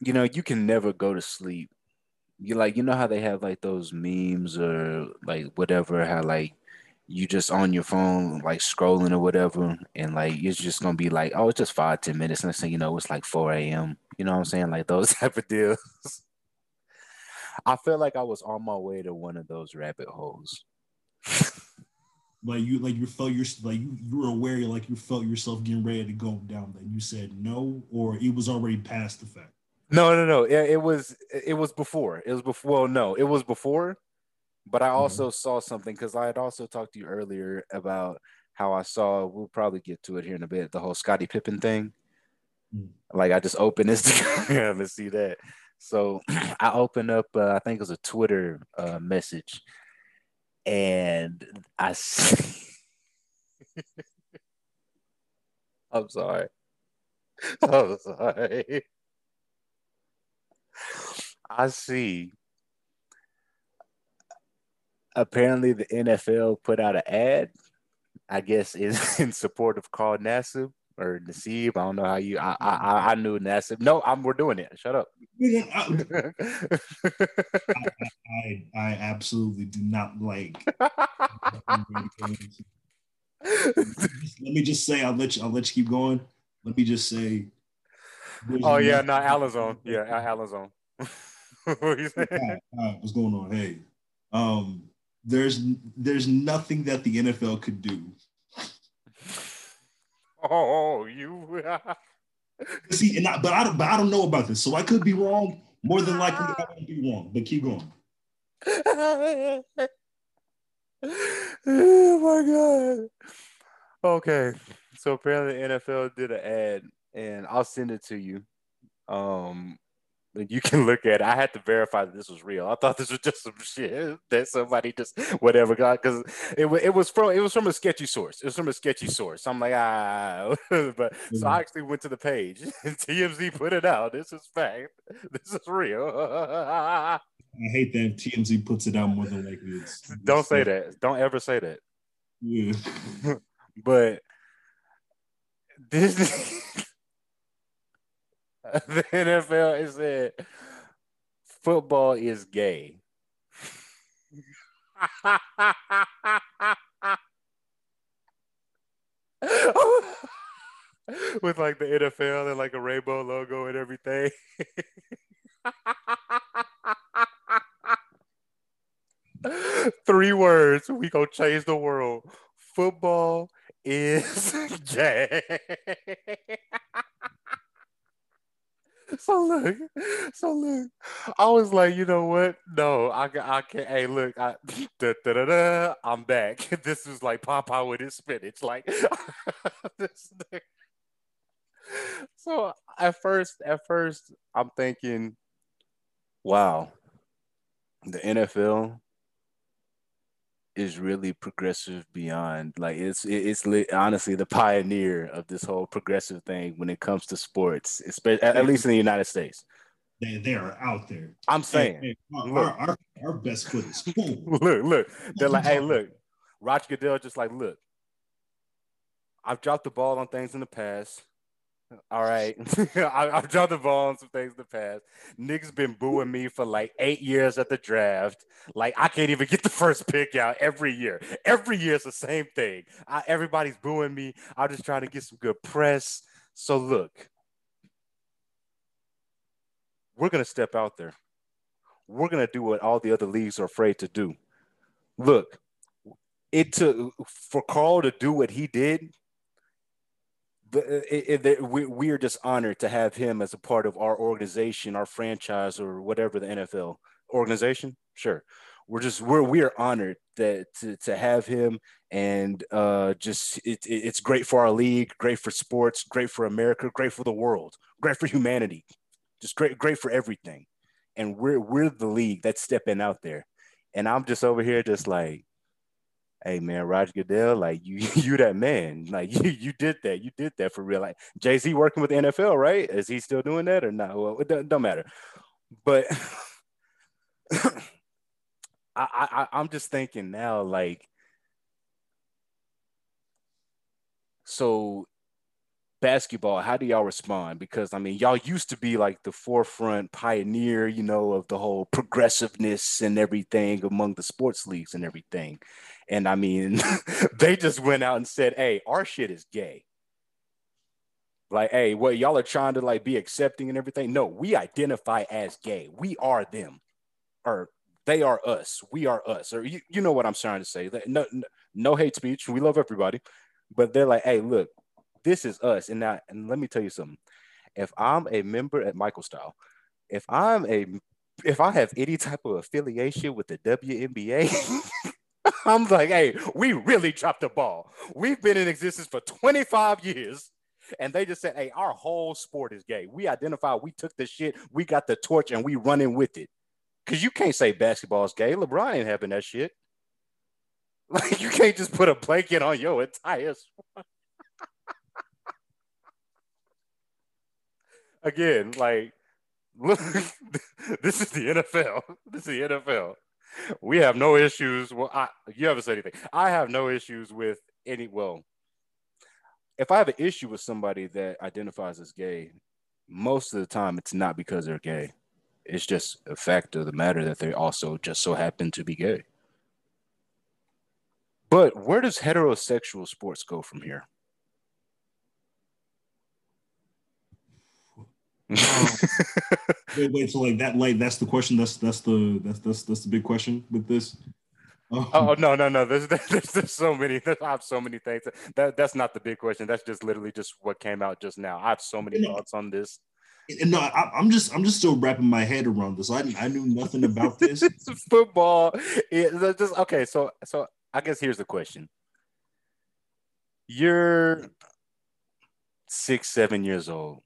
you know, you can never go to sleep. You like, you know how they have like those memes or like whatever, how like you just on your phone, like scrolling or whatever, and like it's just gonna be like, oh, it's just five, ten minutes. Next thing you know, it's like 4 a.m. You know what I'm saying? Like those type of deals. I feel like I was on my way to one of those rabbit holes. like you like you felt your like you, you were aware like you felt yourself getting ready to go down then you said no or it was already past the fact no no no it, it was it was before it was before well no it was before but i also mm-hmm. saw something because i had also talked to you earlier about how i saw we'll probably get to it here in a bit the whole scottie pippen thing mm-hmm. like i just opened instagram and see that so i opened up uh, i think it was a twitter uh, message and I see. I'm sorry. I'm sorry. I see. Apparently, the NFL put out an ad. I guess is in support of Carl Nassib or Nassib. I don't know how you. I I, I knew Nassib. No, I'm. We're doing it. Shut up. I, I, I absolutely do not like. let me just say, I'll let you. I'll let you keep going. Let me just say. Oh yeah, no, Alazon. Yeah, Alazon. what you saying? Right, right, what's going on? Hey, um, there's there's nothing that the NFL could do Oh, you. See, and I, but I don't, but I don't know about this, so I could be wrong. More than likely, I won't be wrong. But keep going. oh my god. Okay, so apparently the NFL did an ad, and I'll send it to you. Um, you can look at it. I had to verify that this was real. I thought this was just some shit that somebody just whatever got because it, it was from it was from a sketchy source. It was from a sketchy source. I'm like ah, but mm-hmm. so I actually went to the page and TMZ put it out. This is fact. This is real. I hate that TMZ puts it out more than likely. It's, Don't say that. Don't ever say that. Yeah. but this the NFL is said football is gay. With like the NFL and like a rainbow logo and everything. Three words. We gonna change the world. Football is gay. so look, so look, I was like, you know what? No, I, I can't. Hey, look, I, da, da, da, da, I'm back. This is like Popeye with his spinach. Like this thing. So at first, at first, I'm thinking, wow, the NFL is really progressive beyond like it's it's honestly the pioneer of this whole progressive thing when it comes to sports, especially at least in the United States. They, they are out there. I'm saying, hey, hey, our, our, our, best foot is cool. look, look, they're like, hey, look, Roger Goodell just like, look, I've dropped the ball on things in the past. All right. I, have dropped the ball on some things in the past. Niggas been booing me for like eight years at the draft. Like I can't even get the first pick out every year. Every year it's the same thing. I, everybody's booing me. I'm just trying to get some good press. So look, we're gonna step out there. We're gonna do what all the other leagues are afraid to do. Look, it took for Carl to do what he did it, it, we, we are just honored to have him as a part of our organization, our franchise, or whatever the NFL organization. Sure, we're just we're we are honored that to, to have him, and uh, just it, it's great for our league, great for sports, great for America, great for the world, great for humanity, just great great for everything. And we're we're the league that's stepping out there, and I'm just over here just like hey man, Roger Goodell, like you you that man. Like you you did that. You did that for real. Like Jay-Z working with the NFL, right? Is he still doing that or not? Well, it don't, don't matter. But I, I I'm just thinking now, like, so basketball, how do y'all respond? Because I mean, y'all used to be like the forefront pioneer, you know, of the whole progressiveness and everything among the sports leagues and everything. And I mean, they just went out and said, "Hey, our shit is gay." Like, hey, what y'all are trying to like be accepting and everything? No, we identify as gay. We are them, or they are us. We are us, or you, you know what I'm trying to say. No, no, no hate speech. We love everybody, but they're like, hey, look, this is us. And now, and let me tell you something. If I'm a member at Michael Style, if I'm a if I have any type of affiliation with the WNBA, I'm like, hey, we really dropped the ball. We've been in existence for 25 years. And they just said, hey, our whole sport is gay. We identify, we took the shit, we got the torch, and we running with it. Cause you can't say basketball is gay. LeBron ain't having that shit. Like you can't just put a blanket on your entire again, like, look, this is the NFL. This is the NFL. We have no issues. Well, I, you haven't said anything. I have no issues with any. Well, if I have an issue with somebody that identifies as gay, most of the time it's not because they're gay. It's just a fact of the matter that they also just so happen to be gay. But where does heterosexual sports go from here? Um, wait, wait. So like that, light, that's the question. That's that's the that's that's that's the big question with this. Um, oh, oh no no no! There's, there's there's so many. There's, I have so many things. That that's not the big question. That's just literally just what came out just now. I have so many thoughts on this. And No, I, am just I'm just still wrapping my head around this. I I knew nothing about this. football. It, just okay. So so I guess here's the question. You're six seven years old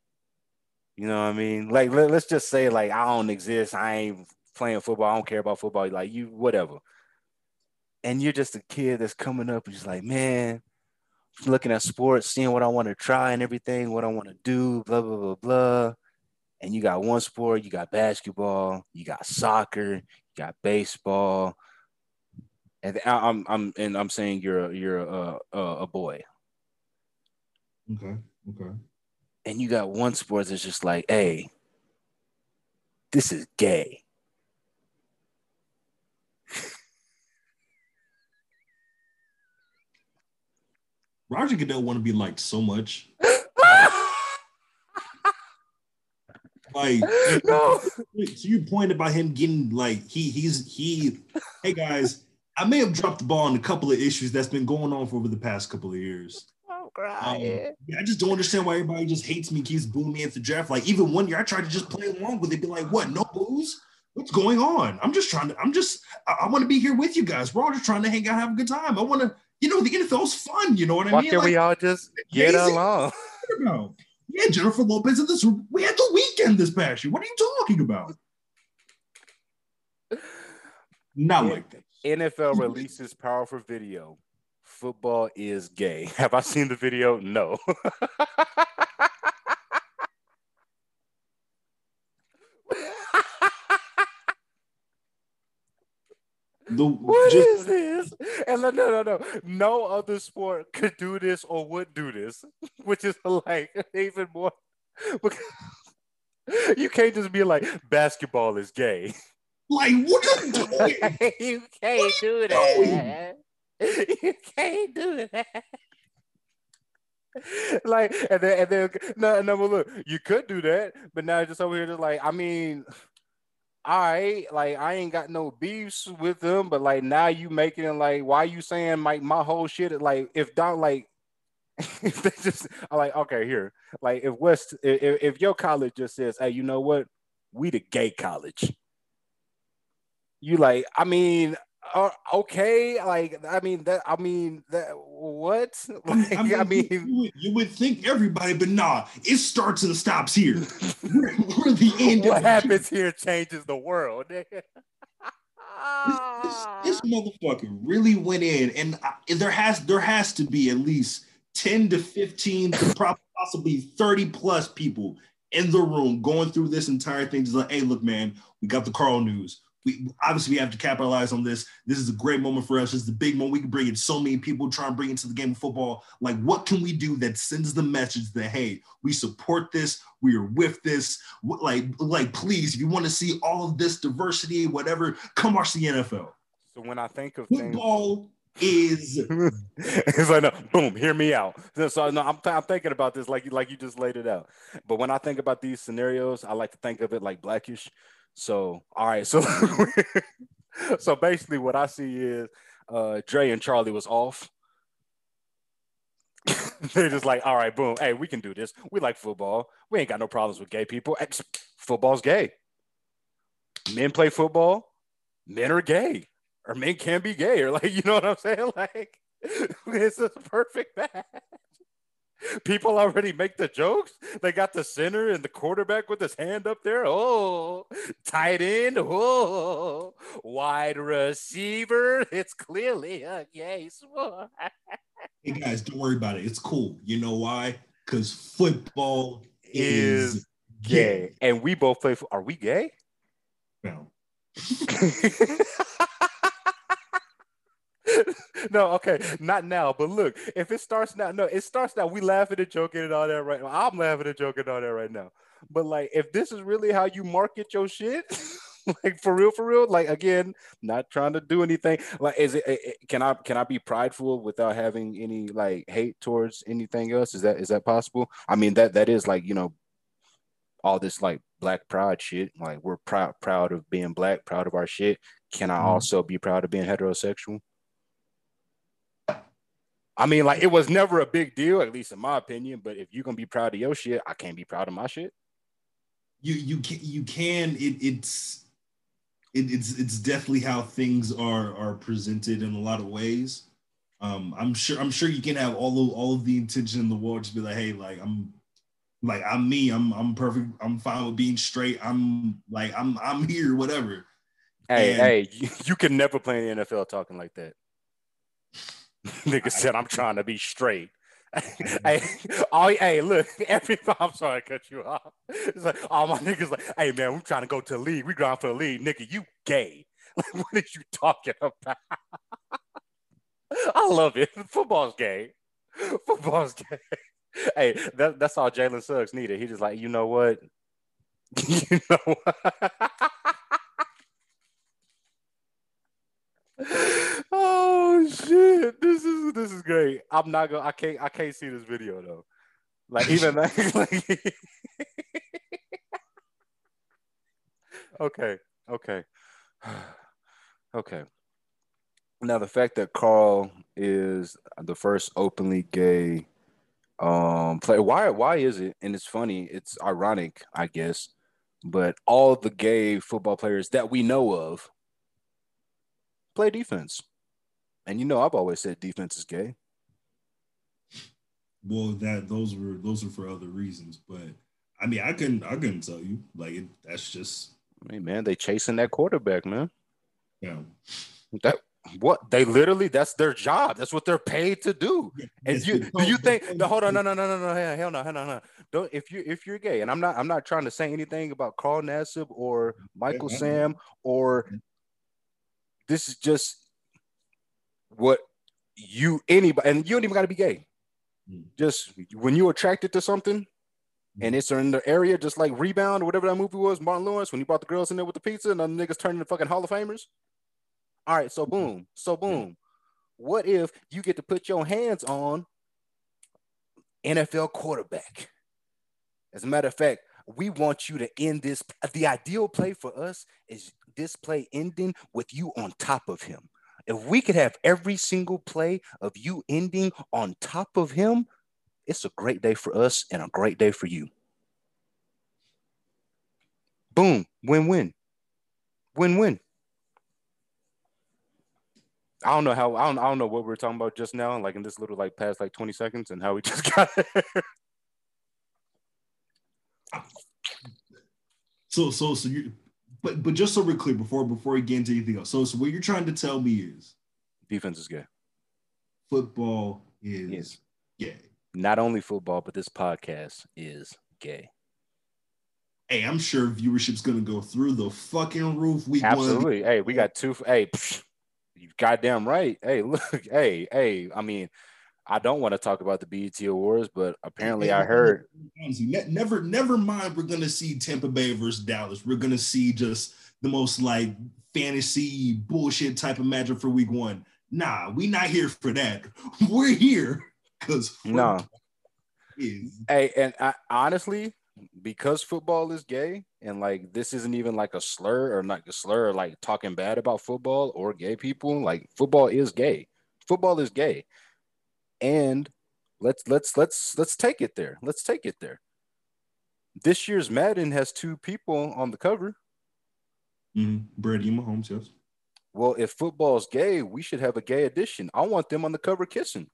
you know what I mean? Like let, us just say like I don't exist. I ain't playing football. I don't care about football. Like you, whatever. And you're just a kid that's coming up and just like, man, looking at sports, seeing what I want to try and everything, what I want to do, blah blah blah blah. And you got one sport, you got basketball, you got soccer, you got baseball, and I'm I'm and I'm saying you're a, you're a, a, a boy. Okay. Okay and you got one sport that's just like, hey, this is gay. Roger Goodell want to be liked so much. like no. so you pointed about him getting like he he's he hey guys I may have dropped the ball on a couple of issues that's been going on for over the past couple of years Um, yeah, I just don't understand why everybody just hates me, keeps booing me at the draft. Like even one year, I tried to just play along with it, be like, "What? No booze? What's going on? I'm just trying to. I'm just. I, I want to be here with you guys. We're all just trying to hang out, have a good time. I want to. You know, the NFL's fun. You know what I why mean? Can like, we all just get along? No. Yeah, Jennifer Lopez in this. We had The Weeknd this past year. What are you talking about? Not like that. NFL releases powerful video football is gay. Have I seen the video? No. The, what just, is this? And no, no, no, no other sport could do this or would do this, which is like even more. you can't just be like basketball is gay. Like what are you doing? you can't do that. Doing? you can't do that. like and then and then no no but look you could do that but now just over here just like I mean I like I ain't got no beefs with them but like now you making it like why you saying like my whole shit like if don't like if they just I'm like okay here like if West if, if your college just says hey you know what we the gay college you like I mean uh, okay, like I mean that I mean that what? Like, I mean, I mean you, would, you, would, think everybody, but nah, it starts and stops here. we're, we're the end. What happens here changes the world. this, this, this, motherfucker really went in, and I, there has there has to be at least ten to fifteen to possibly thirty plus people in the room going through this entire thing. Just like, hey, look, man, we got the Carl news we obviously we have to capitalize on this. This is a great moment for us. This is the big moment. We can bring in so many people, try and bring into the game of football. Like, what can we do that sends the message that hey, we support this, we are with this. Like, like, please, if you want to see all of this diversity, whatever, come watch the NFL. So when I think of football things... is it's like no, boom, hear me out. So no, I'm, I'm thinking about this like you like you just laid it out. But when I think about these scenarios, I like to think of it like blackish. So, all right. So, so basically, what I see is uh, Dre and Charlie was off. They're just like, all right, boom. Hey, we can do this. We like football. We ain't got no problems with gay people. Football's gay. Men play football. Men are gay, or men can be gay, or like, you know what I'm saying? Like, it's a perfect match people already make the jokes. They got the center and the quarterback with his hand up there. Oh, tight end. Oh, wide receiver. It's clearly a gay sport. hey guys, don't worry about it. It's cool. You know why? Because football is, is gay. gay. and we both play. For, are we gay? No. no, okay, not now. But look, if it starts now, no, it starts now. We laughing and joking and all that right now. I'm laughing and joking and all that right now. But like, if this is really how you market your shit, like for real, for real, like again, not trying to do anything. Like, is it, it? Can I can I be prideful without having any like hate towards anything else? Is that is that possible? I mean, that that is like you know all this like black pride shit. Like we're proud proud of being black, proud of our shit. Can I mm-hmm. also be proud of being heterosexual? I mean, like it was never a big deal, at least in my opinion. But if you're gonna be proud of your shit, I can't be proud of my shit. You you can you can it it's it, it's it's definitely how things are are presented in a lot of ways. Um, I'm sure I'm sure you can have all of all of the intention in the world to be like, hey, like I'm like I'm me, I'm I'm perfect, I'm fine with being straight. I'm like I'm I'm here, whatever. Hey, and, hey, you, you can never play in the NFL talking like that. Nigga said, I'm trying to be straight. hey, all, hey, look, every I'm sorry to cut you off. It's like all my niggas like, hey man, we're trying to go to the league. We going for the league, nigga. You gay? Like, what are you talking about? I love it. Football's gay. Football's gay. Hey, that, that's all Jalen Suggs needed. He just like, you know what? you know what? Oh shit! This is this is great. I'm not gonna. I can't. I can't see this video though. Like even like. like okay. Okay. okay. Now the fact that Carl is the first openly gay um player. Why? Why is it? And it's funny. It's ironic, I guess. But all the gay football players that we know of play defense. And you know, I've always said defense is gay. Well, that those were those are for other reasons, but I mean, I couldn't I couldn't tell you like it, that's just. I mean, man, they chasing that quarterback, man. Yeah. That what they literally that's their job. That's what they're paid to do. And yes, you do you think no hold on, no, no, no, no, no, hell no, hell no, no. Don't if you if you're gay, and I'm not I'm not trying to say anything about Carl Nassib or Michael Sam or this is just what you anybody and you don't even got to be gay. Mm. Just when you're attracted to something mm. and it's in the area, just like Rebound or whatever that movie was, Martin Lawrence, when he brought the girls in there with the pizza and the niggas turned into fucking Hall of Famers. All right, so boom, so boom. What if you get to put your hands on NFL quarterback? As a matter of fact, we want you to end this. The ideal play for us is this play ending with you on top of him. If we could have every single play of you ending on top of him, it's a great day for us and a great day for you. Boom, win win. Win win. I don't know how I don't, I don't know what we were talking about just now, like in this little like past like 20 seconds and how we just got there. So so so you but but just so we're clear before before we get into anything else. So so what you're trying to tell me is defense is gay. Football is yes. gay. Not only football, but this podcast is gay. hey, I'm sure viewership's gonna go through the fucking roof. We absolutely. Hey, we got two. Hey, psh, you goddamn right. Hey, look. Hey, hey. I mean, I don't want to talk about the BET Awards, but apparently I heard. Never, never mind. We're gonna see Tampa Bay versus Dallas. We're gonna see just the most like fantasy bullshit type of matchup for Week One. Nah, we not here for that. We're here because no. Is. Hey, and I, honestly, because football is gay, and like this isn't even like a slur or not a slur or like talking bad about football or gay people. Like football is gay. Football is gay and let's let's let's let's take it there. Let's take it there. This year's Madden has two people on the cover. Mm-hmm. Brady Mahomes, yes. Well, if football's gay, we should have a gay edition. I want them on the cover kissing.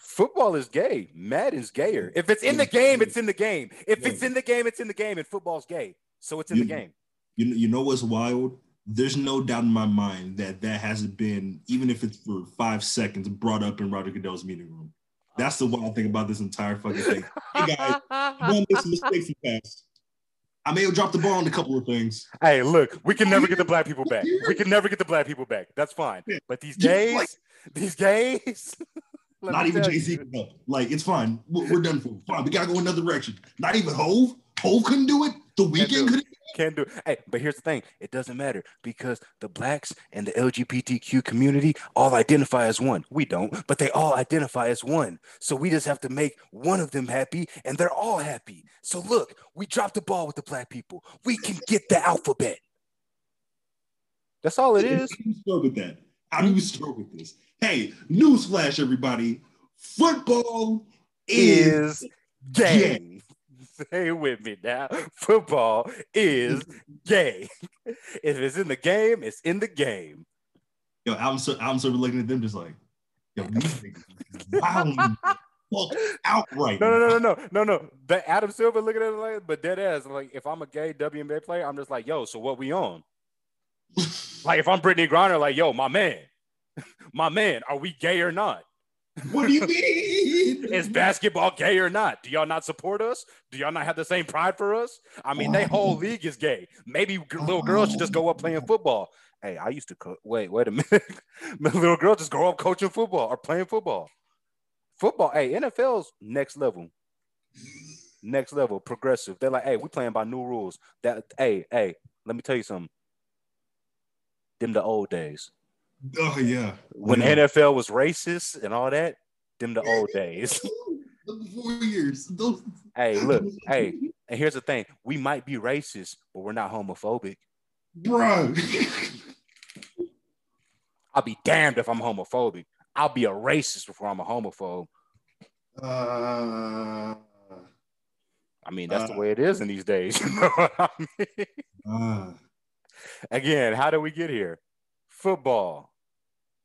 Football is gay. Madden's gayer. If it's in the game, it's in the game. If it's in the game, it's in the game. And football's gay, so it's in you, the game. You you know what's wild? There's no doubt in my mind that that hasn't been, even if it's for five seconds, brought up in Roger Goodell's meeting room. That's the wild thing about this entire fucking thing. Hey guys, one made some mistakes in the past. I may have dropped the ball on a couple of things. Hey, look, we can never get the black people back. We can never get the black people back. That's fine. But these gays, these gays. not even Jay Z can help. Like it's fine. We're, we're done for. Fine. We gotta go another direction. Not even Hove. Hove couldn't do it. The Weeknd couldn't can't do it. Hey, but here's the thing: it doesn't matter because the blacks and the LGBTQ community all identify as one. We don't, but they all identify as one. So we just have to make one of them happy, and they're all happy. So look, we dropped the ball with the black people. We can get the alphabet. That's all it is. How do you start with that? How do you start with this? Hey, newsflash, everybody! Football is, is gay. gay. Say with me now. Football is gay. if it's in the game, it's in the game. Yo, I'm so I'm so looking at them just like, yo, wow, outright. No, no, no, no, no, no, no. The Adam Silver looking at it like, but dead ass. Like, if I'm a gay WNBA player, I'm just like, yo, so what we on? like, if I'm Brittney Griner, like, yo, my man, my man, are we gay or not? What do you mean? Is basketball gay or not? Do y'all not support us? Do y'all not have the same pride for us? I mean, oh. whole league is gay. Maybe little girls should just go up playing football. Hey, I used to coach. Wait, wait a minute. little girl just grow up coaching football or playing football. Football. Hey, NFL's next level. Next level, progressive. They're like, hey, we playing by new rules. That hey, hey, let me tell you something. Them the old days. Oh yeah. When yeah. NFL was racist and all that, them the old days. Four years. Those... Hey, look, hey, and here's the thing: we might be racist, but we're not homophobic, bro. I'll be damned if I'm homophobic. I'll be a racist before I'm a homophobe. Uh, I mean, that's uh, the way it is in these days. You know I mean? uh, Again, how did we get here? Football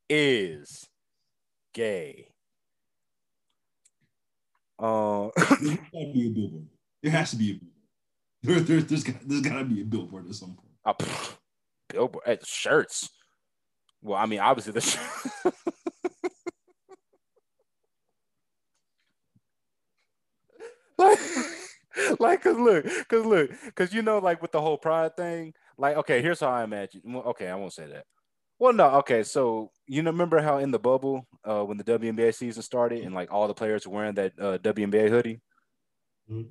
is gay. Uh, there has to be a billboard. There, there, there's got, there's got to be a billboard at some point. Uh, billboard at shirts. Well, I mean, obviously the. Sh- like, like, cause look, cause look, cause you know, like with the whole pride thing. Like, okay, here's how I imagine. Okay, I won't say that. Well, no, okay. So you know, remember how in the bubble, uh, when the WNBA season started, and like all the players were wearing that uh, WNBA hoodie. Mm-hmm.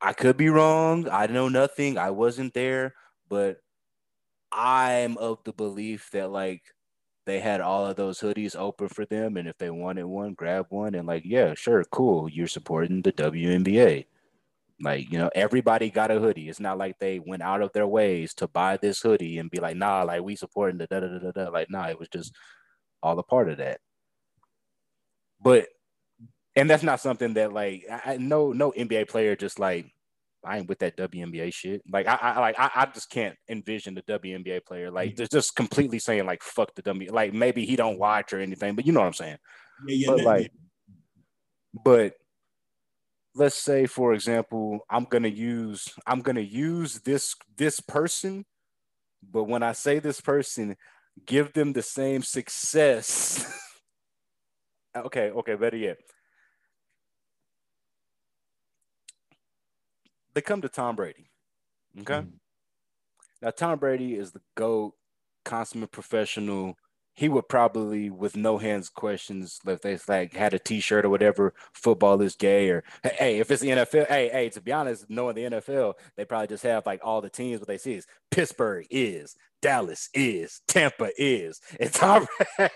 I could be wrong. I know nothing. I wasn't there, but I'm of the belief that like they had all of those hoodies open for them, and if they wanted one, grab one, and like, yeah, sure, cool. You're supporting the WNBA. Like, you know, everybody got a hoodie. It's not like they went out of their ways to buy this hoodie and be like, nah, like we supporting the da da da da. Like, nah, it was just all a part of that. But and that's not something that like I no no NBA player just like I ain't with that WNBA shit. Like I, I like I, I just can't envision the WNBA player like they're just completely saying like fuck the W. Like maybe he don't watch or anything, but you know what I'm saying. Yeah, yeah. But like, but let's say for example i'm going to use i'm going to use this this person but when i say this person give them the same success okay okay better yet they come to Tom Brady. Okay. Mhm. Now Tom Brady is the GOAT, consummate professional. He would probably, with no hands questions, if they like had a T-shirt or whatever, football is gay, or hey, if it's the NFL, hey, hey, to be honest, knowing the NFL, they probably just have like all the teams. What they see is Pittsburgh is, Dallas is, Tampa is, and Tom.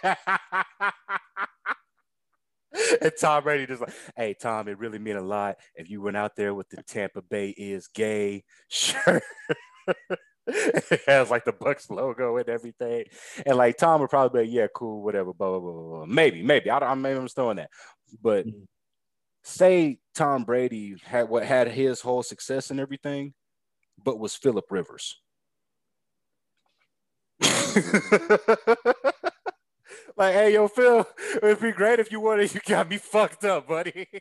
And Tom Brady just like, hey Tom, it really mean a lot if you went out there with the Tampa Bay is gay shirt. it has like the Bucs logo and everything. And like Tom would probably be like, yeah, cool, whatever, blah, blah, blah, blah. Maybe, maybe. I don't maybe I'm just throwing that. But Mhm. say Tom Brady had what had his whole success and everything, but was Philip Rivers. like, hey, yo, Phil, it'd be great if you wanted. You got me fucked up, buddy.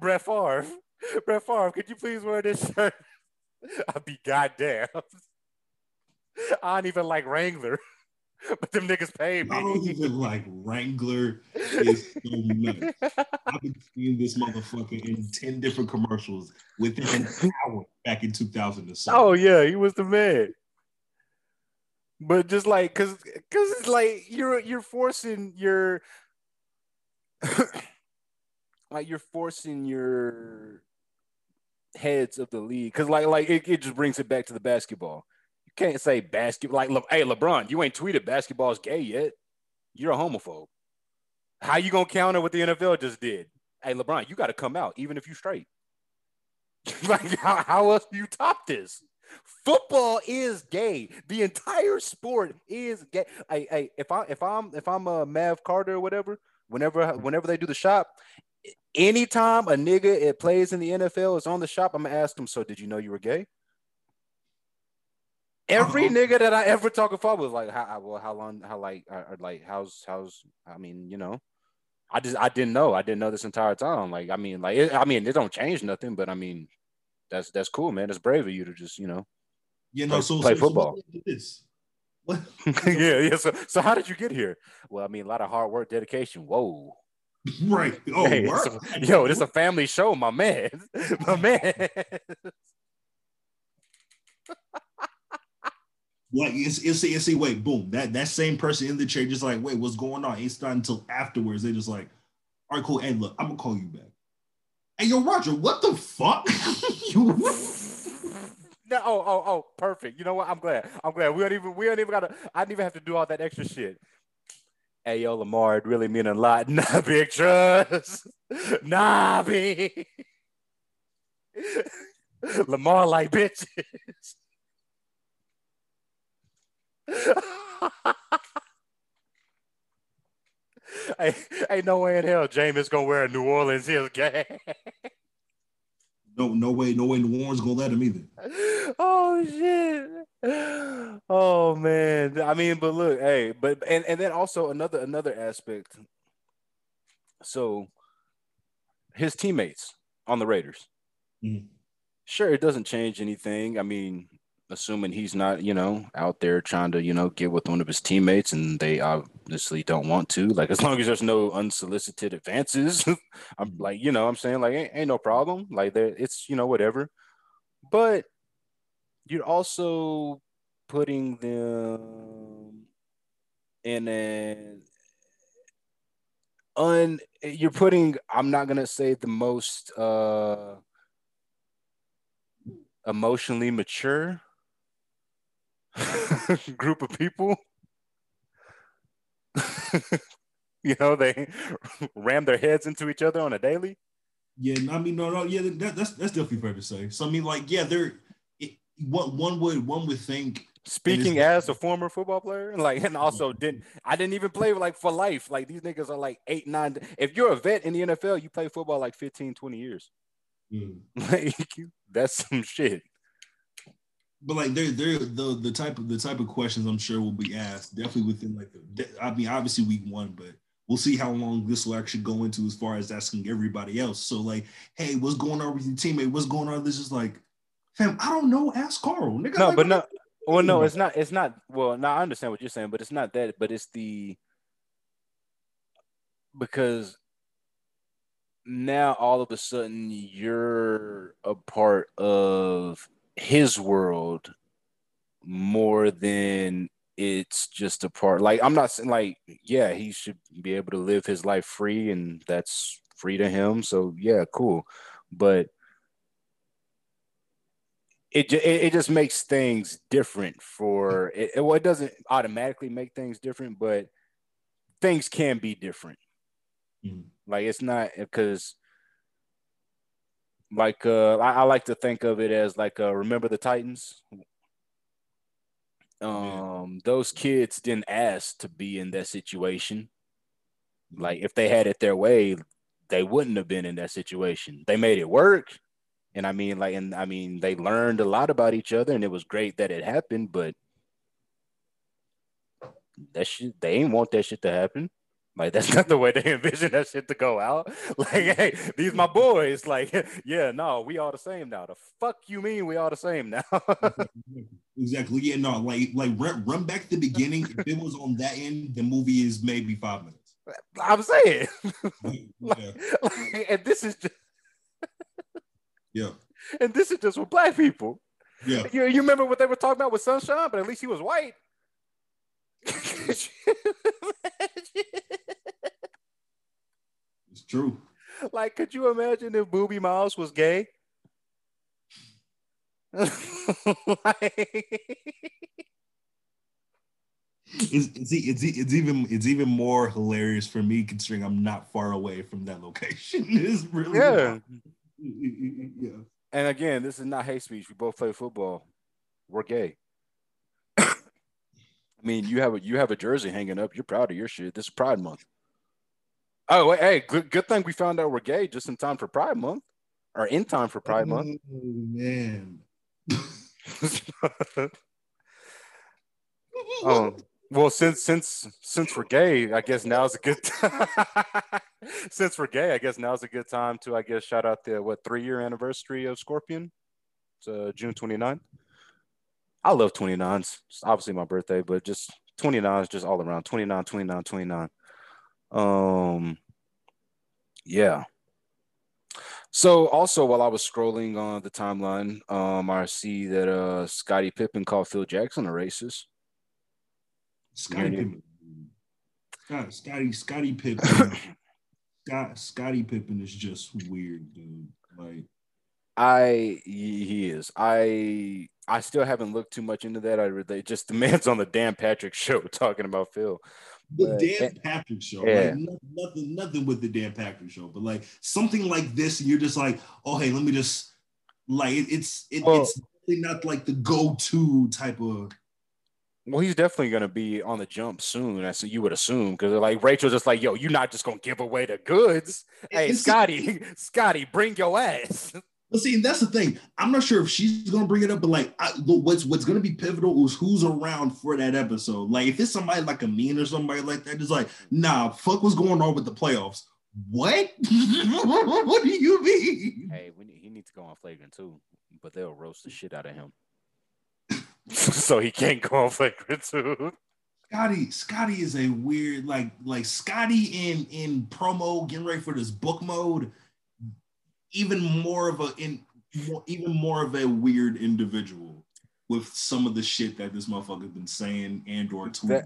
Brett Favre, Brett Favre, could you please wear this shirt? I'd be goddamn. I don't even like Wrangler, but them niggas pay me. I don't even like Wrangler is so nuts. I've been seeing this motherfucker in 10 different commercials within an hour back in 2007. Oh yeah, he was the man. But just like, cause, cause it's like you're you're forcing your, like you're forcing your heads of the league, cause like like it, it just brings it back to the basketball. You can't say basketball like, Le- hey LeBron, you ain't tweeted basketball's gay yet. You're a homophobe. How you gonna counter what the NFL just did? Hey LeBron, you got to come out even if you straight. like how, how else do you top this? Football is gay. The entire sport is gay. I, I if I if I'm if I'm a Mav Carter or whatever, whenever whenever they do the shop, anytime a nigga it plays in the NFL is on the shop, I'm gonna ask him. So did you know you were gay? Every Uh-huh. nigga that I ever talk about was like, how well, how long, how like, or, or like, how's how's? I mean, you know, I just I didn't know. I didn't know this entire time. Like, I mean, like, it, I mean, it don't change nothing, but I mean, that's that's cool, man. That's brave of you to just, you know, you know, play- so play so- so football. what is this? What? yeah, yeah. So, so how did you get here? Well, I mean, a lot of hard work, dedication. Whoa, Right. Oh, Hey, a- yo, this is a family show, my man, my man. Like it's it's it's see wait boom that that same person in the chair just like wait what's going on it's not until afterwards they just like all right cool hey look I'm gonna call you back hey yo Roger what the fuck you No, oh, oh, oh, perfect. You know what? I'm glad. I'm glad. We don't even we don't even gotta I didn't even have to do all that extra shit. Hey yo, Lamar, it really mean a lot. Nah, big trust. Nah, big. Lamar like bitches. hey, ain't no way in hell Jameis gonna wear a New Orleans Hills game. No no way no way New Orleans gonna let him either oh shit. Oh man. I mean, but look, hey, but and, and then also another another aspect. So his teammates on the Raiders. Mhm. Sure, it doesn't change anything. I mean, assuming he's not, you know, out there trying to, you know, get with one of his teammates and they obviously don't want to. Like as long as there's no unsolicited advances, I'm like, you know, I'm saying like ain't, ain't no problem. Like it's, you know, whatever. But you're also putting them in an un you're putting I'm not gonna say the most uh emotionally mature group of people. you know, they ram their heads into each other on a daily. yeah I mean no no yeah that, that's that's definitely fair to say so I mean like yeah they're it, one one would one would think Speaking as a former football player, like, and also didn't I didn't even play like for life. Like these niggas are like eight, nine. If you're a vet in the NFL, you play football like 15, 20 years. mm, Like that's some shit. But like they're they're the the type of the type of questions I'm sure will be asked definitely within like the I mean obviously week one but we'll see how long this will actually go into as far as asking everybody else so like hey what's going on with your teammate what's going on this is like fam I don't know ask Carl nigga No, Like, but no. Well, no, it's not. It's not. Well, now I understand what you're saying, but it's not that. But it's the because now all of a sudden you're a part of his world more than it's just a part like i'm not saying like yeah he should be able to live his life free and that's free to him. So yeah cool. But it, it, it just makes things different for it, it well it doesn't automatically make things different but things can be different. Mm-hmm. like it's not because like uh I, I, like to think of it as like uh remember the titans? Um those kids didn't ask to be in that situation. Like if they had it their way they wouldn't have been in that situation. They made it work and i mean like and i mean they learned a lot about each other and it was great that it happened but that shit they ain't want that shit to happen like that's not the way they envision that shit to go out. Like, hey, these my boys. Like, yeah, no, we all the same now. The fuck you mean we all the same now? exactly. Yeah, no, like like run, run back to the beginning. if it was on that end, the movie is maybe five minutes. I'm saying. like, like, and this is just Yeah. And this is just with black people. Yeah. You, you remember what they were talking about with Sunshine, but at least he was white. It's true. Like, could you imagine if Boobie Miles was gay? it's, it's, it's, it's even it's even more hilarious for me considering I'm not far away from that location. It's really yeah. yeah. And again, this is not hate speech. We both play football. We're gay. I mean, you have a you have a jersey hanging up. You're proud of your shit. This is Pride Month. Oh, wait, hey, good, good thing we found out we're gay just in time for Pride Month, or in time for Pride oh, Month. Man. oh, well, since since since we're gay, I guess now's a good time. since we're gay, I guess now's a good time to I guess shout out the what three year anniversary of Scorpion. It's uh, June 29th. I love 29s. It's obviously my birthday, but just 29 is just all around 29, 29, 29. Um, yeah. So also while I was scrolling on the timeline, um, I see that uh Scottie Pippen called Phil Jackson a racist. Scottie Pippen. God, Scottie Scottie Pippen. Scott Scottie Pippen is just weird, dude. Like I he is. I I still haven't looked too much into that. I really just the man's on the Dan Patrick show talking about Phil the Dan eh, Patrick show. Yeah. Like nothing, nothing with the Dan Patrick show, but like something like this, and you're just like, oh hey, let me just like it, it's it, well, it's not like the go-to type of. Well, he's definitely gonna be on the jump soon, as you would assume, because like Rachel's just like, yo, you're not just gonna give away the goods. Hey, Scottie, Scottie, bring your ass. But see, that's the thing. I'm not sure if she's gonna bring it up, but like, I, what's what's gonna be pivotal is who's around for that episode. Like, if it's somebody like a mean or somebody like that, just like, nah, fuck, what's going on with the playoffs? What? what do you mean? Hey, we, he needs to go on flagrant too, but they'll roast the shit out of him, so he can't go on flagrant too. Scotty, Scottie is a weird, like, like Scottie in in promo, getting ready for this book mode even more of a in more, even more of a weird individual with some of the shit that this motherfucker's been saying and or tweeting. That,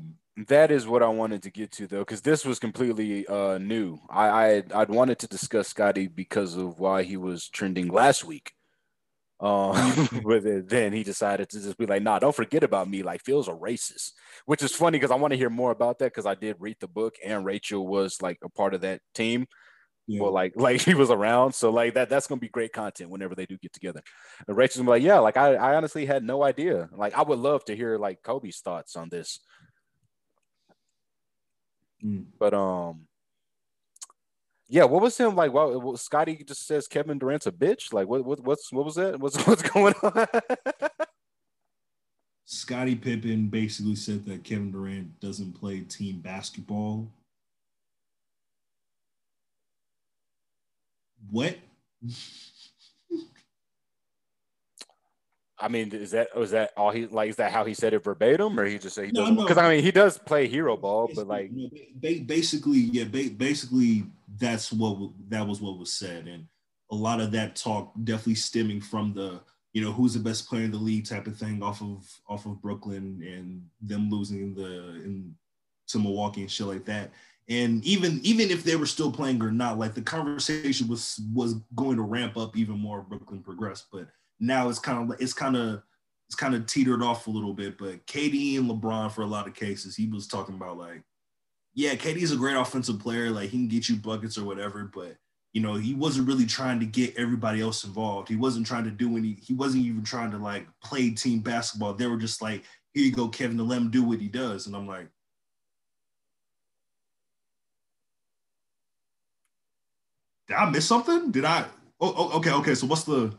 that is what I wanted to get to though, because this was completely uh, new. I, I I'd wanted to discuss Scottie because of why he was trending last week. Um, with it, then he decided to just be like, "Nah, don't forget about me." Like, Phil's a racist, which is funny because I want to hear more about that because I did read the book and Rachel was like a part of that team yeah. well like like he was around so like that that's gonna be great content whenever they do get together. And rachel's gonna be like yeah like I, I honestly had no idea. Like i would love to hear like kobe's thoughts on this. Mm. but um yeah what was him like? Well, well scottie just says kevin durant's a bitch? Like what, what what's what was that? What's what's going on? Scottie Pippen basically said that Kevin Durant doesn't play team basketball what? I mean, is that was that all he like? Is that how he said it verbatim, or he just said he No, doesn't? no. Because I mean, he does play hero ball, but like, No, ba- basically, yeah, ba- basically that's what that was what was said, and a lot of that talk definitely stemming from the you know who's the best player in the league type of thing off of off of Brooklyn and them losing the in to Milwaukee and shit like that. And even even if they were still playing or not, like the conversation was was going to ramp up even more. Brooklyn progressed, but now it's kind of it's kind of it's kind of teetered off a little bit. But KD and LeBron, for a lot of cases, he was talking about like, yeah, KD's a great offensive player. Like he can get you buckets or whatever, but you know, he wasn't really trying to get everybody else involved. He wasn't trying to do any. He wasn't even trying to like play team basketball. They were just like, here you go, Kevin, to let him do what he does. And I'm like. Did I miss something? Did I? Oh, oh, okay, okay. So what's the?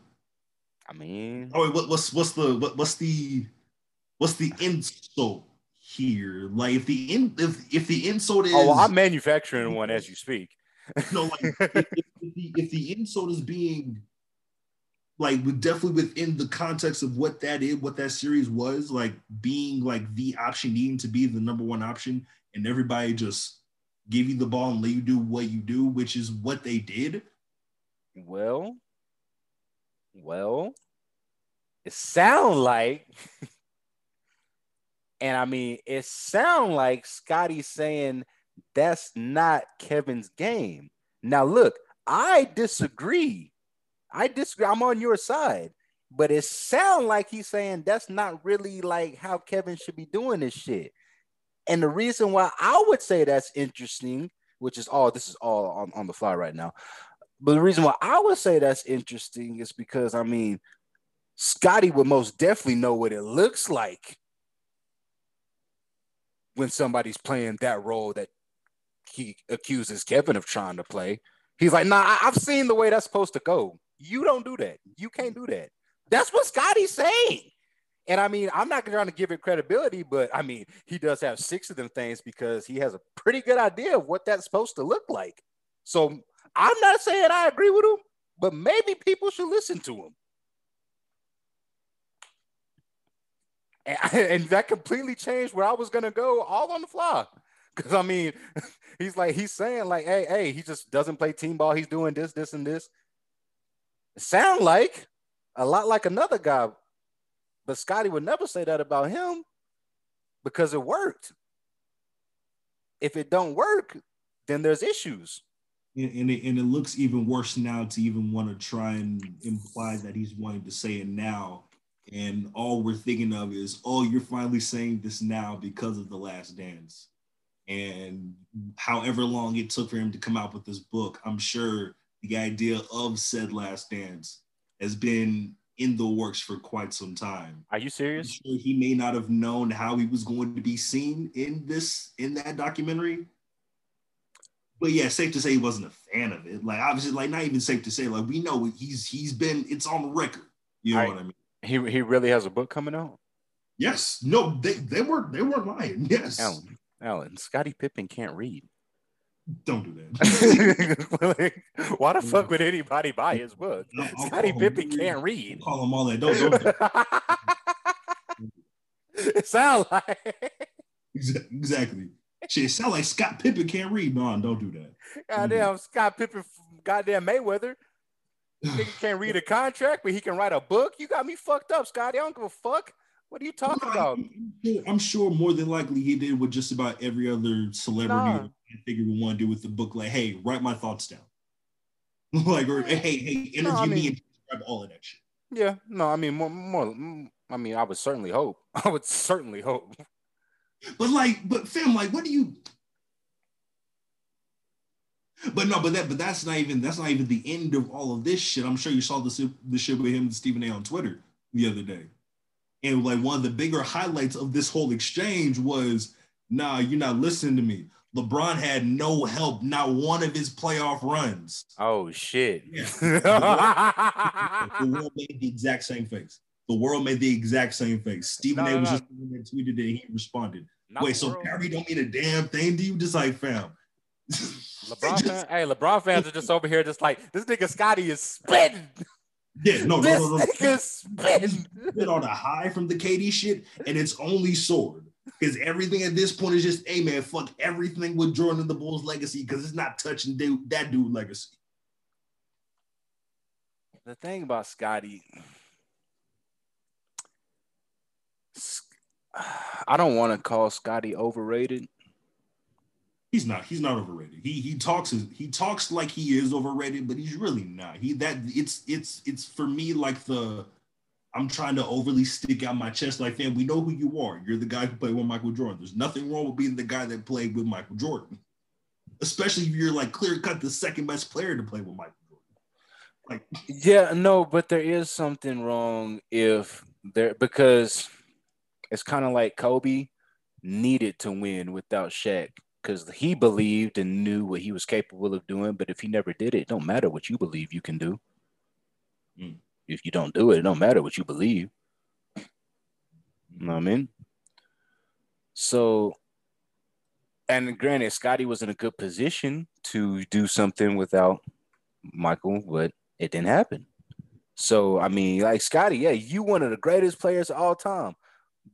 I mean, Oh, wait, what, what's what's the what, what's the what's the insult here? Like if the in if if the insult is oh, well, I'm manufacturing one as you speak. no like if, if the if the insult is being like with definitely within the context of what that is, what that series was, like being like the option needing to be the number one option, and everybody just give you the ball and let you do what you do, which is what they did. Well, well, it sound like, and I mean, it sound like Scottie saying that's not Kevin's game. Now, look, I disagree. I disagree. I'm on your side, but it sound like he's saying that's not really like how Kevin should be doing this shit. And the reason why I would say that's interesting, which is all this is all on, on the fly right now. But the reason why I would say that's interesting is because I mean, Scottie would most definitely know what it looks like when somebody's playing that role that he accuses Kevin of trying to play. He's like, nah, I- I've seen the way that's supposed to go. You don't do that. You can't do that. That's what Scottie's saying. And I mean, I'm not trying to give it credibility, but I mean, he does have six of them things because he has a pretty good idea of what that's supposed to look like. So I'm not saying I agree with him, but maybe people should listen to him. And, and that completely changed where I was gonna go all on the fly. Cause I mean, he's like he's saying like, hey, hey, he just doesn't play team ball. He's doing this, this, and this. Sound like a lot like another guy, but Scottie would never say that about him because it worked. If it don't work, then there's issues. And, and, it, and it looks even worse now to even want to try and imply that he's wanting to say it now. And all we're thinking of is, oh, you're finally saying this now because of The Last Dance. And however long it took for him to come out with this book, I'm sure the idea of said Last Dance has been in the works for quite some time. Are you serious? sure he may not have known how he was going to be seen in this in that documentary. But yeah, safe to say he wasn't a fan of it. Like obviously, like not even safe to say, like we know he's he's been it's on the record. You know Right. what I mean? He he really has a book coming out. Yes. No, they they weren't they weren't lying. Yes. Alan, Alan, Scottie Pippen can't read. Don't do that. Why the fuck would anybody buy his book? No, I'll Scottie call him Pippen can't read. Call him all that. Don't, don't it sounds like exactly. Shit, it sound like Scott Pippen can't read. No, don't do that. goddamn Scott Pippen, goddamn Mayweather. Nigga can't read a contract, but he can write a book. You got me fucked up, Scottie. I don't give a fuck. What are you talking about? I'm sure, I'm sure more than likely he did what just about every other celebrity Nah. figure would want to do with the book. Like, hey, write my thoughts down. like, or hey, hey, interview I me and describe all of that shit. Yeah, no, I mean more, more. mm, I mean, I would certainly hope. I would certainly hope. But like, but fam, like, what do you? But no, but that, but that's not even that's not even the end of all of this shit. I'm sure you saw the the shit with him and Stephen A. on Twitter the other day, and like one of the bigger highlights of this whole exchange was, "Nah, you're not listening to me." LeBron had no help, not one of his playoff runs. Oh shit. Yeah. The world made the exact same face. The world made the exact same face. Stephen No, A. was no. just the tweeted it. He responded. Not Wait, so world. Kyrie don't mean a damn thing to you? Just like fam. LeBron Just- fan, hey, LeBron fans are just over here, just like this nigga Scottie is spitting. Yeah, no, this no, no, no. nigga spin. Been on a high from the KD shit, and it's only soared. Because everything at this point is just, hey man, fuck everything with Jordan and the Bulls legacy, because it's not touching dude, that dude legacy. The thing about Scottie, I don't want to call Scottie overrated. He's not. He's not overrated. He he talks he talks like he is overrated, but he's really not. He that it's it's it's for me like the I'm trying to overly stick out my chest like, fam, we know who you are. You're the guy who played with Michael Jordan. There's nothing wrong with being the guy that played with Michael Jordan, especially if you're like clear cut the second best player to play with Michael Jordan. Like, yeah, no, but there is something wrong if there because it's kind of like Kobe needed to win without Shaq because he believed and knew what he was capable of doing. But if he never did it, it don't matter what you believe you can do. Mm. If you don't do it, it don't matter what you believe. You know what I mean? So, and granted, Scottie was in a good position to do something without Michael, but it didn't happen. So, I mean, like Scottie, yeah, you one of the greatest players of all time,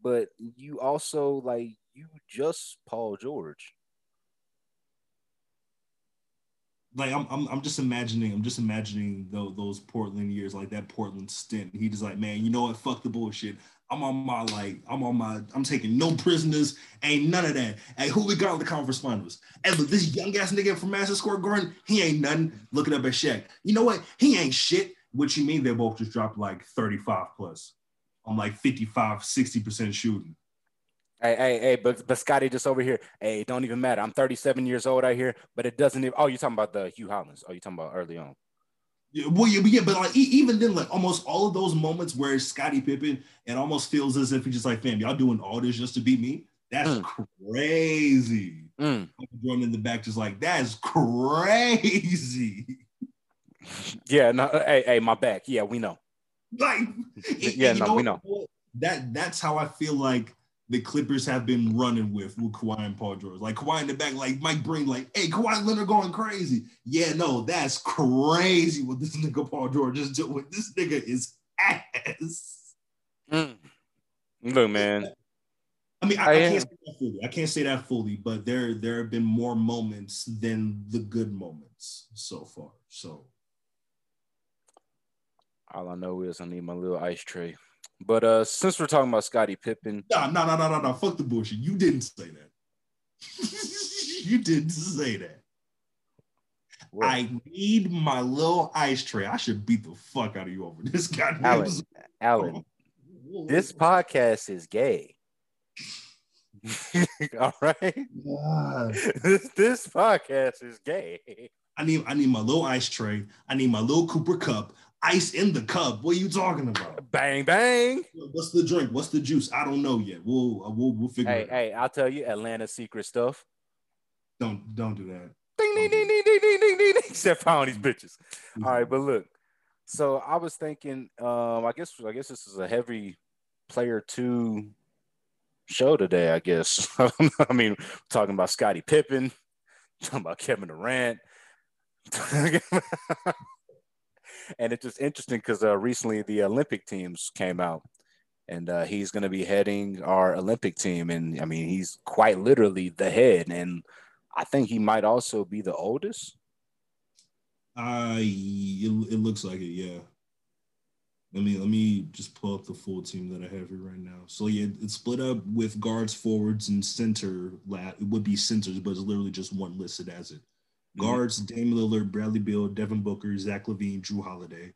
but you also like you just Paul George. Like I'm, I'm, I'm just imagining, I'm just imagining those, those Portland years, like that Portland stint. He just like, man, you know what? Fuck the bullshit. I'm on my like, I'm on my, I'm taking no prisoners. Ain't none of that. Hey, who we got in the conference finals? And look, this young ass nigga from Madison Square Garden, he ain't nothing. Looking up at Shaq. You know what? He ain't shit. What you mean? They both just dropped like 35 plus on like 55, 60% shooting. Hey, hey, hey, but but Scottie just over here. Hey, it don't even matter. I'm 37 years old out here, but it doesn't even. Oh, you're talking about the Hue Hollins. Oh, you're talking about early on. Yeah, well, yeah, but, yeah, but like even then, like almost all of those moments where Scottie Pippen, it almost feels as if he's just like, fam, y'all doing all this just to beat me. That's mm. crazy. Mm. Jordan in the back, just like that's crazy. Yeah, no, hey, hey, my back. Yeah, we know. Like, yeah, no, know we know. That that's how I feel like the Clippers have been running with with Kawhi and Paul George. Like Kawhi in the back, like Mike Breen, like, hey, Kawhi Leonard going crazy. Yeah, no, that's crazy what this nigga Paul George is doing. This nigga is ass. Mm. Look, man. I mean, I, I, I can't say that fully. I can't say that fully, but there there have been more moments than the good moments so far. So all I know is I need my little ice tray. But uh, since we're talking about Scottie Pippen, no, no, no, no, no, no, fuck the bullshit. You didn't say that. you didn't say that. What? I need my little ice tray. I should beat the fuck out of you over this goddamn. Alan, Alan, this podcast is gay. All right. this, this podcast is gay. I need I need my little ice tray. I need my little Cooper cup ice in the cup. What are you talking about? Bang bang. What's the drink? What's the juice? I don't know yet. We'll uh, we'll we'll figure. Hey it out. hey, I'll tell you Atlanta secret stuff. Don't don't do that. Ding ding ding ding ding ding ding ding. Except for these bitches. Mm-hmm. All right, but look. So I was thinking. Um, I guess I guess this is a heavy player two show today. I guess. I mean, talking about Scottie Pippen, talking about Kevin Durant and it's just interesting because uh, recently the Olympic teams came out, and uh, he's going to be heading our Olympic team, and I mean he's quite literally the head, and I think he might also be the oldest. Uh, it, it looks like it, yeah. Let me let me just pull up the full team that I have here right now. So yeah, it's split up with guards, forwards, and center. It would be centers, but it's literally just one listed as it. Guards, Dame Lillard, Bradley Beal, Devin Booker, Zach LaVine, Jrue Holiday.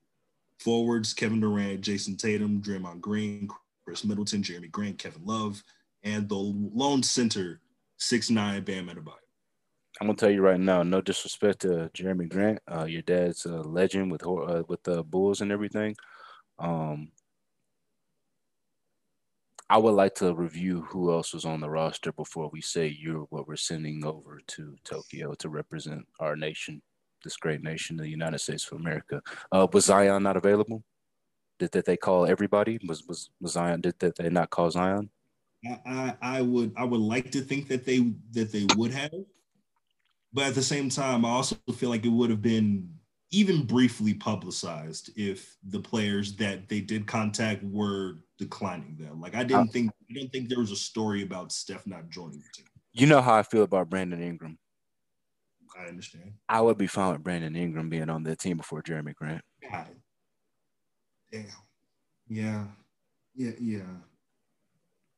Forwards, Kevin Durant, Jayson Tatum, Draymond Green, Khris Middleton, Jerami Grant, Kevin Love. And the lone center, six nine Bam Adebayo. I'm gonna tell you right now, no disrespect to Jerami Grant, uh, your dad's a legend with uh, with the Bulls and everything. Um, I would like to review who else was on the roster before we say you're what we're sending over to Tokyo to represent our nation, this great nation, the United States of America. Uh, was Zion not available? Did that they call everybody? Was was, was Zion? Did that they not call Zion? I, I, would I would like to think that they that they would have, but at the same time, I also feel like it would have been even briefly publicized if the players that they did contact were declining them. Like I didn't uh, think I didn't think there was a story about Steph not joining the team. You know how I feel about Brandon Ingram. I understand. I would be fine with Brandon Ingram being on the team before Jerami Grant. God. Damn. Yeah. Yeah. Yeah.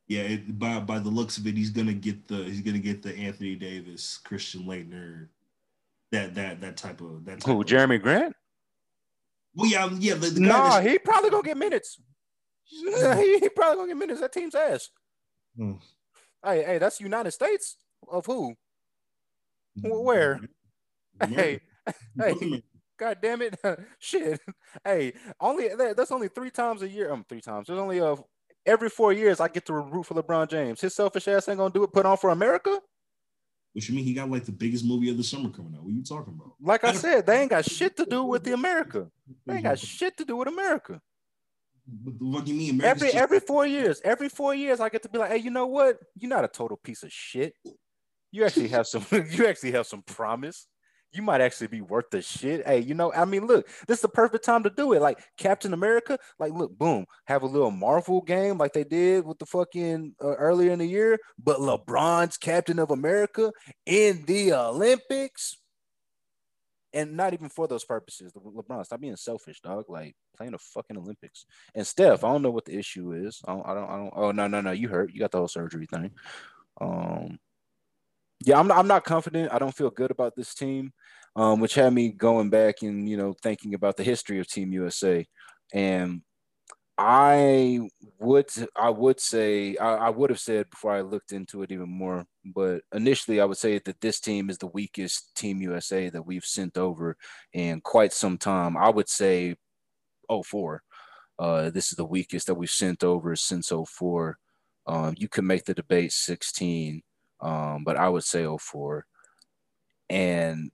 Yeah. It, by by the looks of it, he's gonna get the he's gonna get the Anthony Davis, Christian Laettner, that that that type of that. Type Who? Of, Jerami Grant? Well, yeah, yeah. The, the nah, he probably gonna get minutes. he, he probably gonna get minutes. That team's ass. Hmm. Hey, hey, that's United States of who? Where? Hey, hey, God damn it! Shit. Hey, only that's only three times a year. Um, three times. There's only uh every four years I get to root for LeBron James. His selfish ass ain't gonna do it. Put on for America. What you mean? He got like the biggest movie of the summer coming out. What are you talking about? Like I said, they ain't got shit to do with the America. They ain't got shit to do with America. What do you mean? America's every just- every four years, every four years, I get to be like, hey, you know what? You're not a total piece of shit. You actually have some. you actually have some promise. You might actually be worth the shit. Hey, you know, I mean, look, this is the perfect time to do it. Like Captain America, like, look, boom, have a little Marvel game like they did with the fucking uh, earlier in the year, but LeBron's Captain of America in the Olympics and not even for those purposes. LeBron, stop being selfish, dog. Like playing the fucking Olympics. And Steph, I don't know what the issue is. I don't. I don't. I don't oh no, no, no. You hurt. You got the whole surgery thing. Um. Yeah, I'm. Not, I'm not confident. I don't feel good about this team, um, which had me going back and you know thinking about the history of Team USA, and I would I would say I, I, would have said before I looked into it even more, but initially I would say that this team is the weakest team USA that we've sent over in quite some time. I would say 04. Uh, this is the weakest that we've sent over since 04. Um, you can make the debate 16, um, but I would say 04. And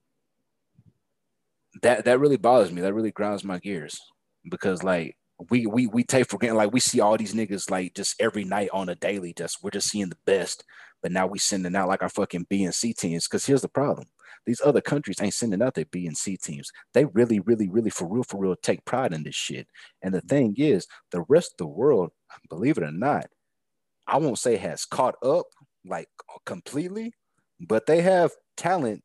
that that really bothers me. That really grinds my gears because like we we we take for granted like we see all these niggas like just every night on a daily just we're just seeing the best but now we sending out like our fucking b and c teams because here's the problem these other countries ain't sending out their b and c teams they really really really for real for real take pride in this shit and the thing is the rest of the world believe it or not i won't say has caught up like completely but they have talent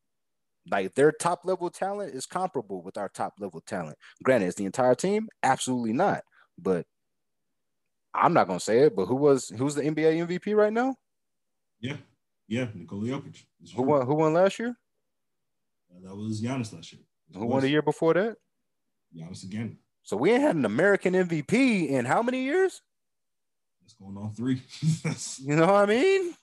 like their top level talent is comparable with our top level talent. Granted, is the entire team? Absolutely not. But I'm not gonna say it. But who was who's the NBA MVP right now? Yeah, yeah, Nikola Jokic. Who won? Who won last year? Uh, that was Giannis last year. Who won the year before that? Giannis again. So we ain't had an American MVP in how many years? It's going on three. you know what I mean?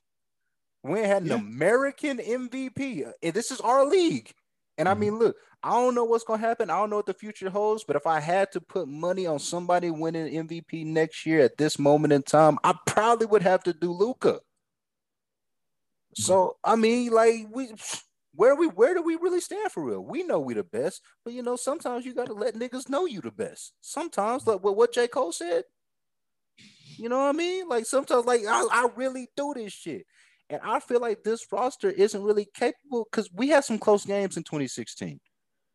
We had an yeah. American MVP. And this is our league. And I mm-hmm. mean, look, I don't know what's gonna happen. I don't know what the future holds, but if I had to put money on somebody winning MVP next year at this moment in time, I probably would have to do Luka. Mm-hmm. So I mean, like we where we where do we really stand for real? We know we the best, but you know, sometimes you gotta let niggas know you the best. Sometimes, like what, what J. Cole said. You know what I mean? Like sometimes, like I, I really do this shit. And I feel like this roster isn't really capable because we had some close games in 2016.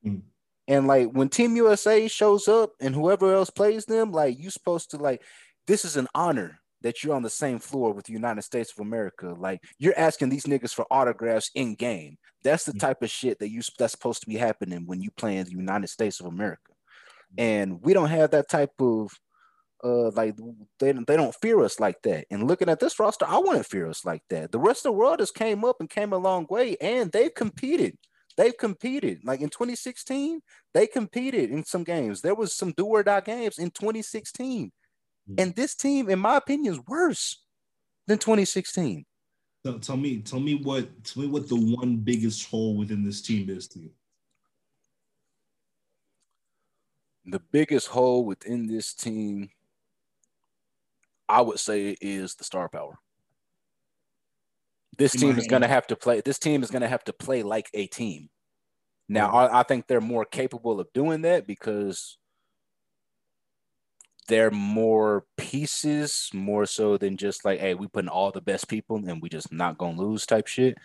Mm. And like when Team USA shows up and whoever else plays them, like you supposed to like this is an honor that you're on the same floor with the United States of America. Like you're asking these niggas for autographs in game. That's the mm. type of shit that you that's supposed to be happening when you play in the United States of America. Mm. And we don't have that type of uh, like they, they don't fear us like that. And looking at this roster, I wouldn't fear us like that. The rest of the world has came up and came a long way, and they've competed. They've competed. Like in 2016, they competed in some games. There was some do or die games in 2016, mm-hmm. and this team, in my opinion, is worse than 2016. So tell me, tell me what, tell me what the one biggest hole within this team is to you. The biggest hole within this team I would say is the star power. This team is going to have to play. This team is going to have to play like a team. Now, I, I think they're more capable of doing that because they're more pieces, more so than just like, hey, we putting all the best people and we just not gonna lose type shit.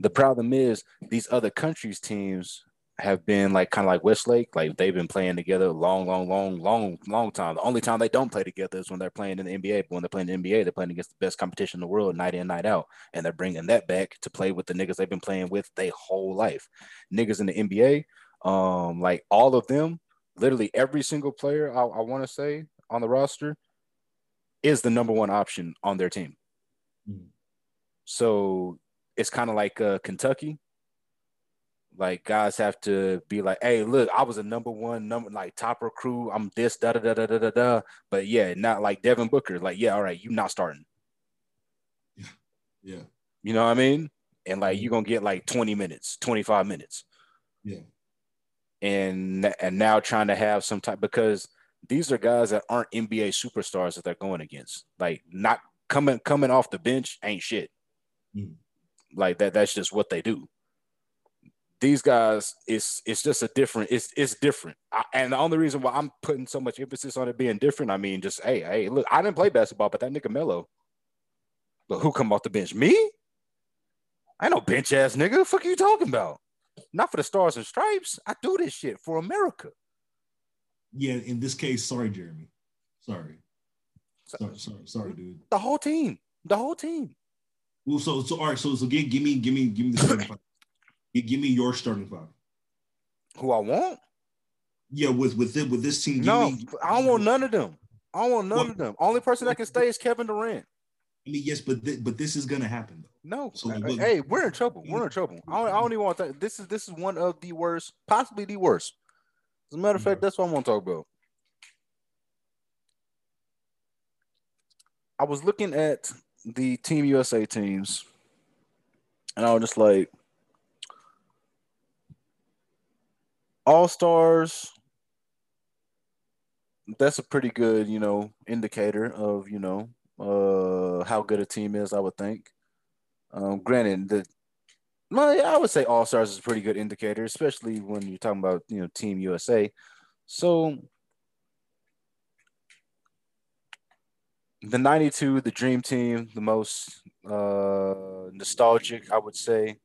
The problem is these other countries' teams have been like kind of like Westlake. Like they've been playing together a long, long, long, long, long time. The only time they don't play together is when they're playing in the NBA. But when they're playing in the NBA, they're playing against the best competition in the world, night in, night out. And they're bringing that back to play with the niggas they've been playing with their whole life. Niggas in the NBA, um, like all of them, literally every single player I, I want to say on the roster is the number one option on their team. Mm-hmm. So it's kind of like uh, Kentucky like guys have to be like, hey, look, I was a number one, number like top recruit. I'm this, da da da da da da da. But yeah, not like Devin Booker. Like, yeah, all right, you not starting. Yeah. Yeah. You know what I mean? And like you're gonna get like 20 minutes, 25 minutes. Yeah. And and now trying to have some type because these are guys that aren't NBA superstars that they're going against. Like not coming coming off the bench ain't shit. Mm. Like that that's just what they do these guys it's it's just a different it's it's different. I, and the only reason why i'm putting so much emphasis on it being different i mean just hey hey look i didn't play basketball but that nigga mello but who come off the bench? Me? I know bench ass nigga the fuck are you talking about? Not for the stars and stripes. I do this shit for america. Yeah in this case sorry jeremy. Sorry. Sorry sorry, sorry dude. The whole team. The whole team. Well so so all right so so give, give me give me give me the Give me your starting five. Who I want? Yeah, with with it, with this team. No, me, I don't want none of them. I don't want none well, of them. Only person that can stay is Kevin Durant. I mean, yes, but th- but this is gonna happen though. No, so, uh, hey, we're in trouble. We're in trouble. I don't, I don't even want to. This is this is one of the worst, possibly the worst. As a matter of fact, that's what I want to talk about. I was looking at the Team USA teams, and I was just like, All stars. That's a pretty good, you know, indicator of you know uh, how good a team is. I would think. Um, granted, the my, I would say all stars is a pretty good indicator, especially when you're talking about you know Team USA. So the 92 the dream team the most uh nostalgic i would say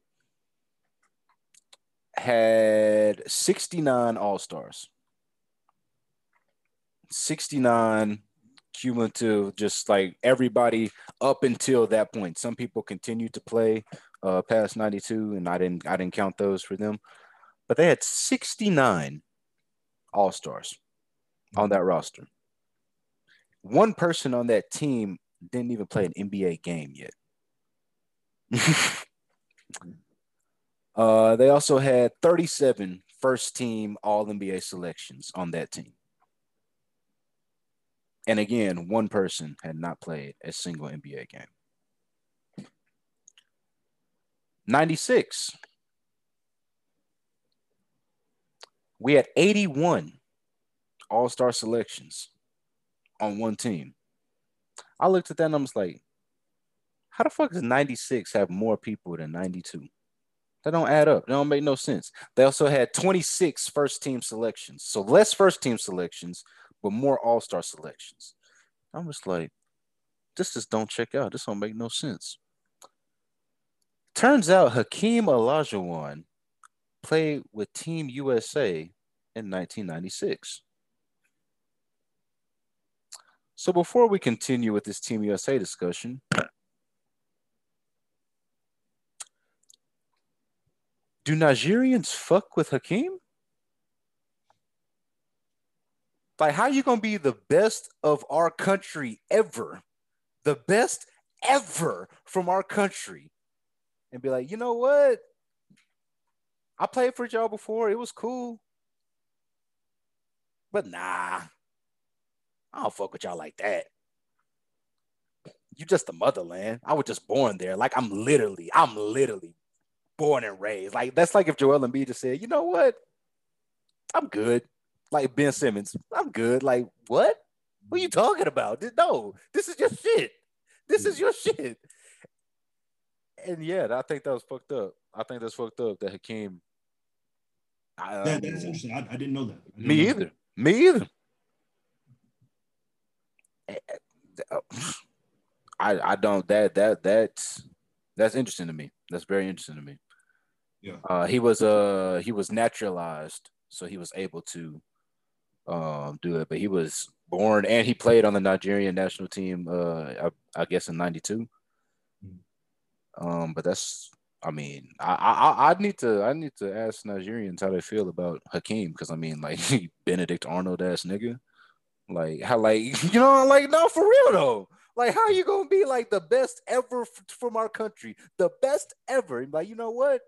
had 69 All Stars. 69 cumulative, just like everybody up until that point. Some people continued to play uh, past 92, and I didn't I didn't count those for them. But they had 69 All Stars on that roster. One person on that team didn't even play an NBA game yet. Uh, they also had 37 first team All NBA selections on that team. And again, one person had not played a single NBA game. 96. We had 81 All Star selections on one team. I looked at that and I was like, how the fuck does 96 have more people than 92? That don't add up. That don't make no sense. They also had 26 first team selections. So less first team selections, but more all-star selections. I'm just like, this just don't check out. This don't make no sense. Turns out Hakeem Olajuwon played with Team USA in 1996. So before we continue with this Team USA discussion, Do Nigerians fuck with Hakeem? Like, how you gonna be the best of our country ever, the best ever from our country, and be like, you know what? I played for y'all before. It was cool, but nah, I don't fuck with y'all like that. You just the motherland. I was just born there. Like I'm literally, I'm literally born and raised. Like that's like if Joel Embiid just said, you know what? I'm good. Like Ben Simmons, I'm good. Like what? What are you talking about? No, this is your shit. This is your shit. And yeah, I think that was fucked up. I think that's fucked up that Hakeem. that, that's um, interesting. I, I, didn't know that. Didn't me know either. That. Me either. Eh, eh, oh, I I don't that that that's that's interesting to me. That's very interesting to me. Yeah. Uh, he was uh he was naturalized, so he was able to um do it. But he was born and he played on the Nigerian national team. Uh, I, I guess in '92. Um, but that's I mean, I, I I need to I need to ask Nigerians how they feel about Hakeem because I mean, like Benedict Arnold ass nigga, like how like you know like no for real though. Like how you gonna be like the best ever f- from our country, the best ever? Like you know what?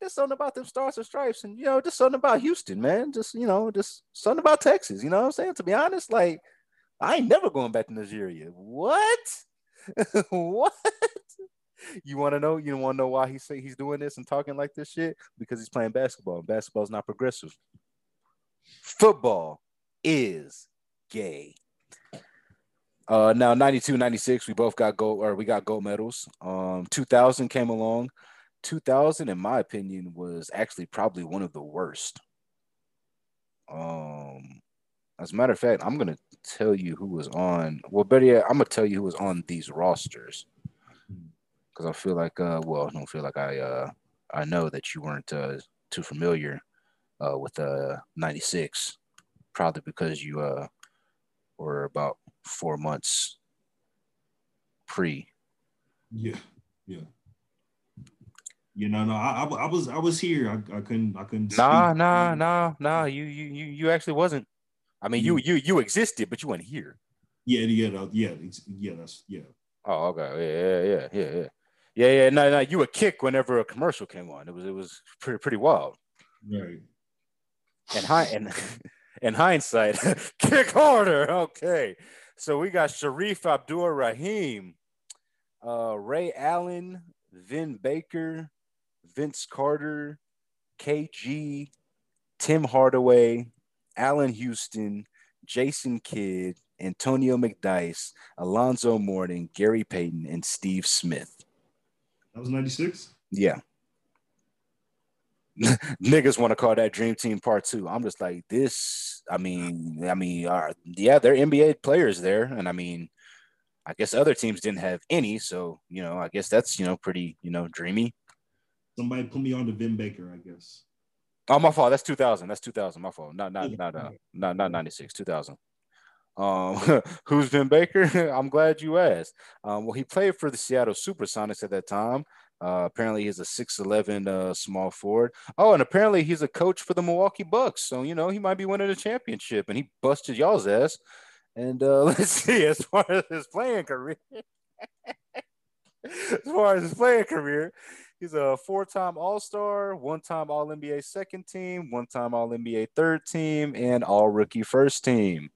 There's something about them stars and stripes, and you know, just something about Houston, man. Just you know, just something about Texas. You know what I'm saying? To be honest, like I ain't never going back to Nigeria. What? what? You want to know? You want to know why he say he's doing this and talking like this shit? Because he's playing basketball. And basketball's not progressive. Football is gay. Uh, now 92, 96, we both got gold or we got gold medals. Um, 2000 came along. 2000, in my opinion, was actually probably one of the worst. Um, as a matter of fact, I'm gonna tell you who was on. Well, better yet, I'm gonna tell you who was on these rosters because I feel like, uh, well, I don't feel like I, uh, I know that you weren't uh, too familiar uh, with uh, '96, probably because you uh, were about four months pre. Yeah, yeah. You know, no, I, I, I was I was here. I, I couldn't I couldn't. Nah, speak. nah, nah, nah. You you you you actually wasn't. I mean, you you you existed, but you weren't here. Yeah, yeah, no, yeah, yeah. That's yeah. Oh, okay. Yeah, yeah, yeah, yeah, yeah. Yeah, yeah. No, no. You would kick whenever a commercial came on. It was it was pretty pretty wild. Right. And hi and in hindsight, kick harder. Okay. So we got Shareef Abdur-Rahim, uh, Ray Allen, Vin Baker, Vince Carter, KG, Tim Hardaway, Allan Houston, Jason Kidd, Antonio McDyess, Alonzo Mourning, Gary Payton, and Steve Smith. That was ninety six. Yeah. Niggas want to call that Dream Team Part Two. I'm just like this. I mean, I mean, uh, yeah, they're NBA players there, and I mean, I guess other teams didn't have any, so you know, I guess that's you know pretty you know dreamy. Somebody put me on to Vin Baker, I guess. Oh, my fault. That's 2000. That's 2000. My fault. Not not not uh, not not 96. 2000. Um, who's Vin Baker? I'm glad you asked. Um, well, he played for the Seattle Supersonics at that time. Uh, apparently, he's a 6'11 uh, small forward. Oh, and apparently, he's a coach for the Milwaukee Bucks. So, you know, he might be winning a championship, and he busted y'all's ass. And uh, let's see, as far as his playing career, as far as his playing career, he's a four-time All-Star, one-time All-NBA second team, one-time All-NBA third team, and All-Rookie first team.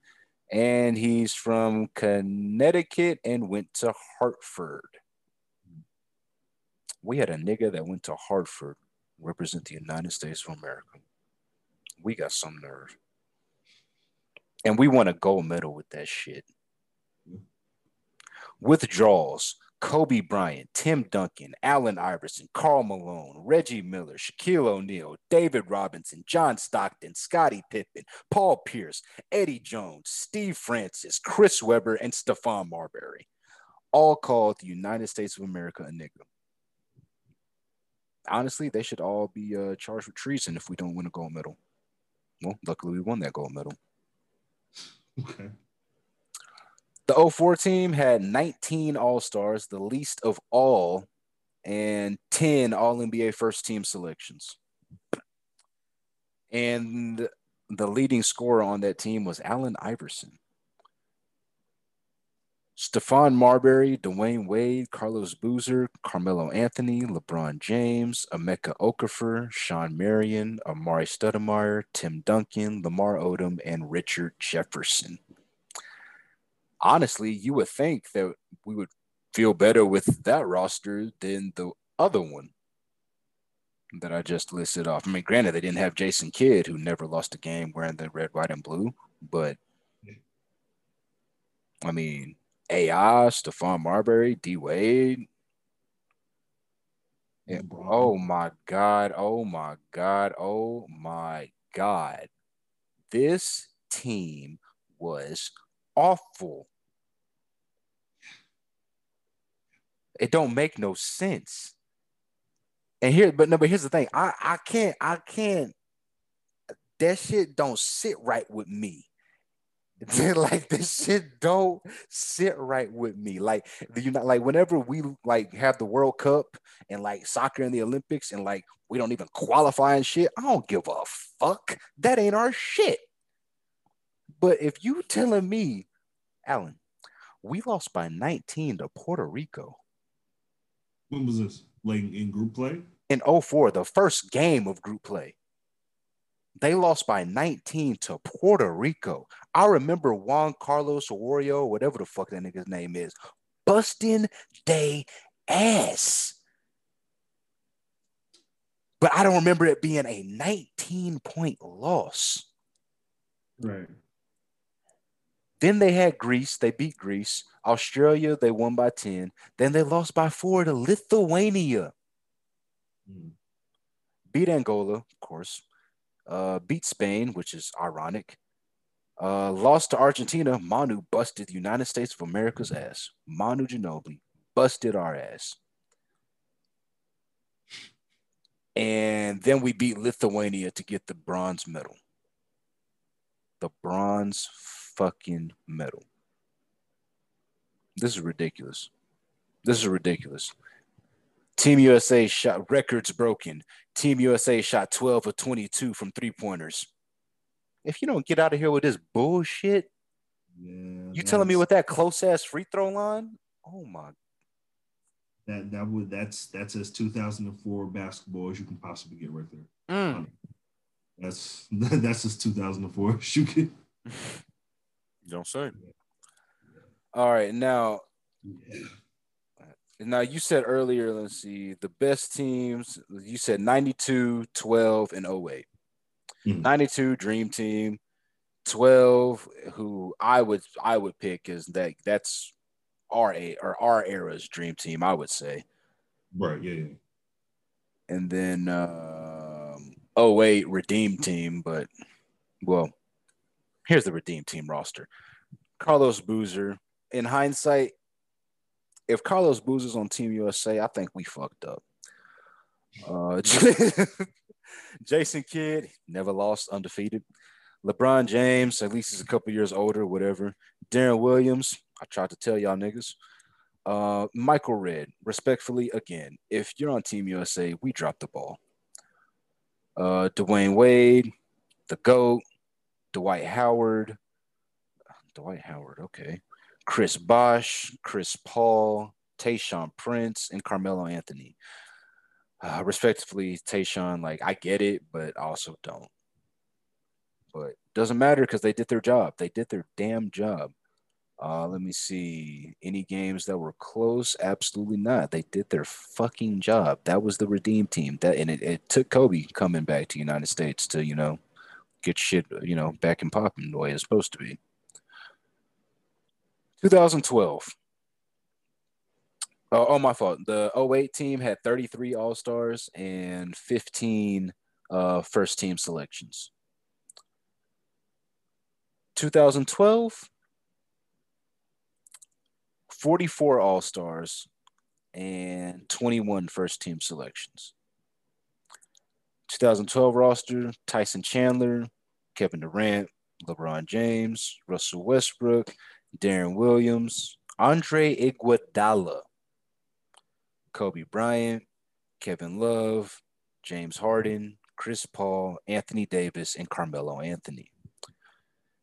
And he's from Connecticut and went to Hartford. We had a nigga that went to Hartford represent the United States of America. We got some nerve. And we won a gold medal with that shit. Mm. Withdrawals Kobe Bryant, Tim Duncan, Allen Iverson, Karl Malone, Reggie Miller, Shaquille O'Neal, David Robinson, John Stockton, Scottie Pippen, Paul Pierce, Eddie Jones, Steve Francis, Chris Webber, and Stephon Marbury. All called the United States of America a nigga. Honestly, they should all be uh, charged with treason if we don't win a gold medal. Well, luckily we won that gold medal. Okay. The 04 team had 19 All Stars, the least of all, and 10 All NBA first team selections. And the leading scorer on that team was Allen Iverson. Stephon Marbury, Dwyane Wade, Carlos Boozer, Carmelo Anthony, LeBron James, Emeka Okafor, Shawn Marion, Amar'e Stoudemire, Tim Duncan, Lamar Odom, and Richard Jefferson honestly, you would think that we would feel better with that roster than the other one that I just listed off. I mean, granted, they didn't have Jason Kidd, who never lost a game wearing the red, white, and blue, but I mean, AI, Stephon Marbury, D Wade. Yeah. Oh my God. Oh my God. Oh my God. This team was awful. It don't make no sense. And here, but no, but here's the thing. I I can't I can't. That shit don't sit right with me. like this shit don't sit right with me. Like you know, like whenever we like have the World Cup and like soccer in the Olympics and like we don't even qualify and shit, I don't give a fuck. That ain't our shit. But if you telling me, Alan, we lost by 19 to Puerto Rico. When was this? Like in group play? In 04, the first game of group play. They lost by 19 to Puerto Rico. I remember Juan Carlos Osorio, whatever the fuck that nigga's name is, busting they ass. But I don't remember it being a 19 point loss. Right. Then they had Greece. They beat Greece. Australia, they won by 10. Then they lost by four to Lithuania. Mm. Beat Angola, of course. Uh, beat Spain, which is ironic. Uh, lost to Argentina. Manu busted the United States of America's ass. Manu Ginobili busted our ass. And then we beat Lithuania to get the bronze medal. The bronze fucking medal. This is ridiculous. This is ridiculous. Team USA shot records broken. Team USA shot 12 of 22 from three pointers. If you don't get out of here with this bullshit, yeah, you telling me with that close ass free throw line? Oh my. That that would that's that's as 2004 basketball as you can possibly get right there. Mm. That's that's as 2004 shooting. Don't say. All right, now. Now you said earlier, let's see, the best teams, you said 92, 12, and 08. Mm-hmm. 92 Dream Team, 12, who I would I would pick is that that's our a or our era's dream team, I would say. Right, yeah, yeah. And then um 08 Redeem Team, but well, here's the Redeem Team roster. Carlos Boozer. In hindsight, if Carlos Boozer's on Team USA, I think we fucked up. Uh, Jason Kidd never lost, undefeated. LeBron James, at least he's a couple years older, whatever. Deron Williams, I tried to tell y'all niggas. Uh, Michael Redd, respectfully, again, if you're on Team USA, we dropped the ball. Uh, Dwyane Wade, the GOAT, Dwight Howard, Dwight Howard, okay. Chris Bosh, Chris Paul, Tayshaun Prince, and Carmelo Anthony. Uh, respectively, Tayshaun, like I get it, but also don't. But doesn't matter because they did their job. They did their damn job. Uh, let me see. Any games that were close? Absolutely not. They did their fucking job. That was the redeem team. That and it, it took Kobe coming back to United States to you know get shit you know back and popping the way it's supposed to be. 2012. Oh, oh, my fault. The 08 team had 33 All Stars and 15 uh, first team selections. 2012, 44 All Stars and 21 first team selections. 2012 roster Tyson Chandler, Kevin Durant, LeBron James, Russell Westbrook, Darren Williams, Andre Iguodala, Kobe Bryant, Kevin Love, James Harden, Chris Paul, Anthony Davis, and Carmelo Anthony.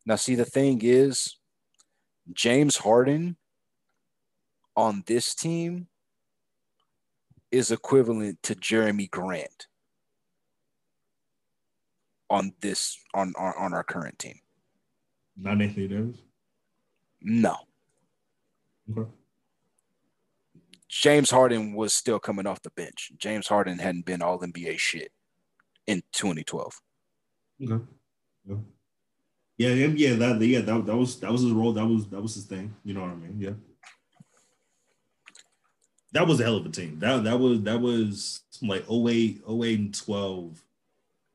Now, see, the thing is, James Harden on this team is equivalent to Jerami Grant on this on on, on our current team. Not Anthony Davis. No. Okay. James Harden was still coming off the bench. James Harden hadn't been all NBA shit in 2012. Okay. Yeah. Yeah, yeah, that yeah, that, that was that was his role. That was that was his thing. You know what I mean? Yeah. That was a hell of a team. That that was that was like 08, 08 and 12.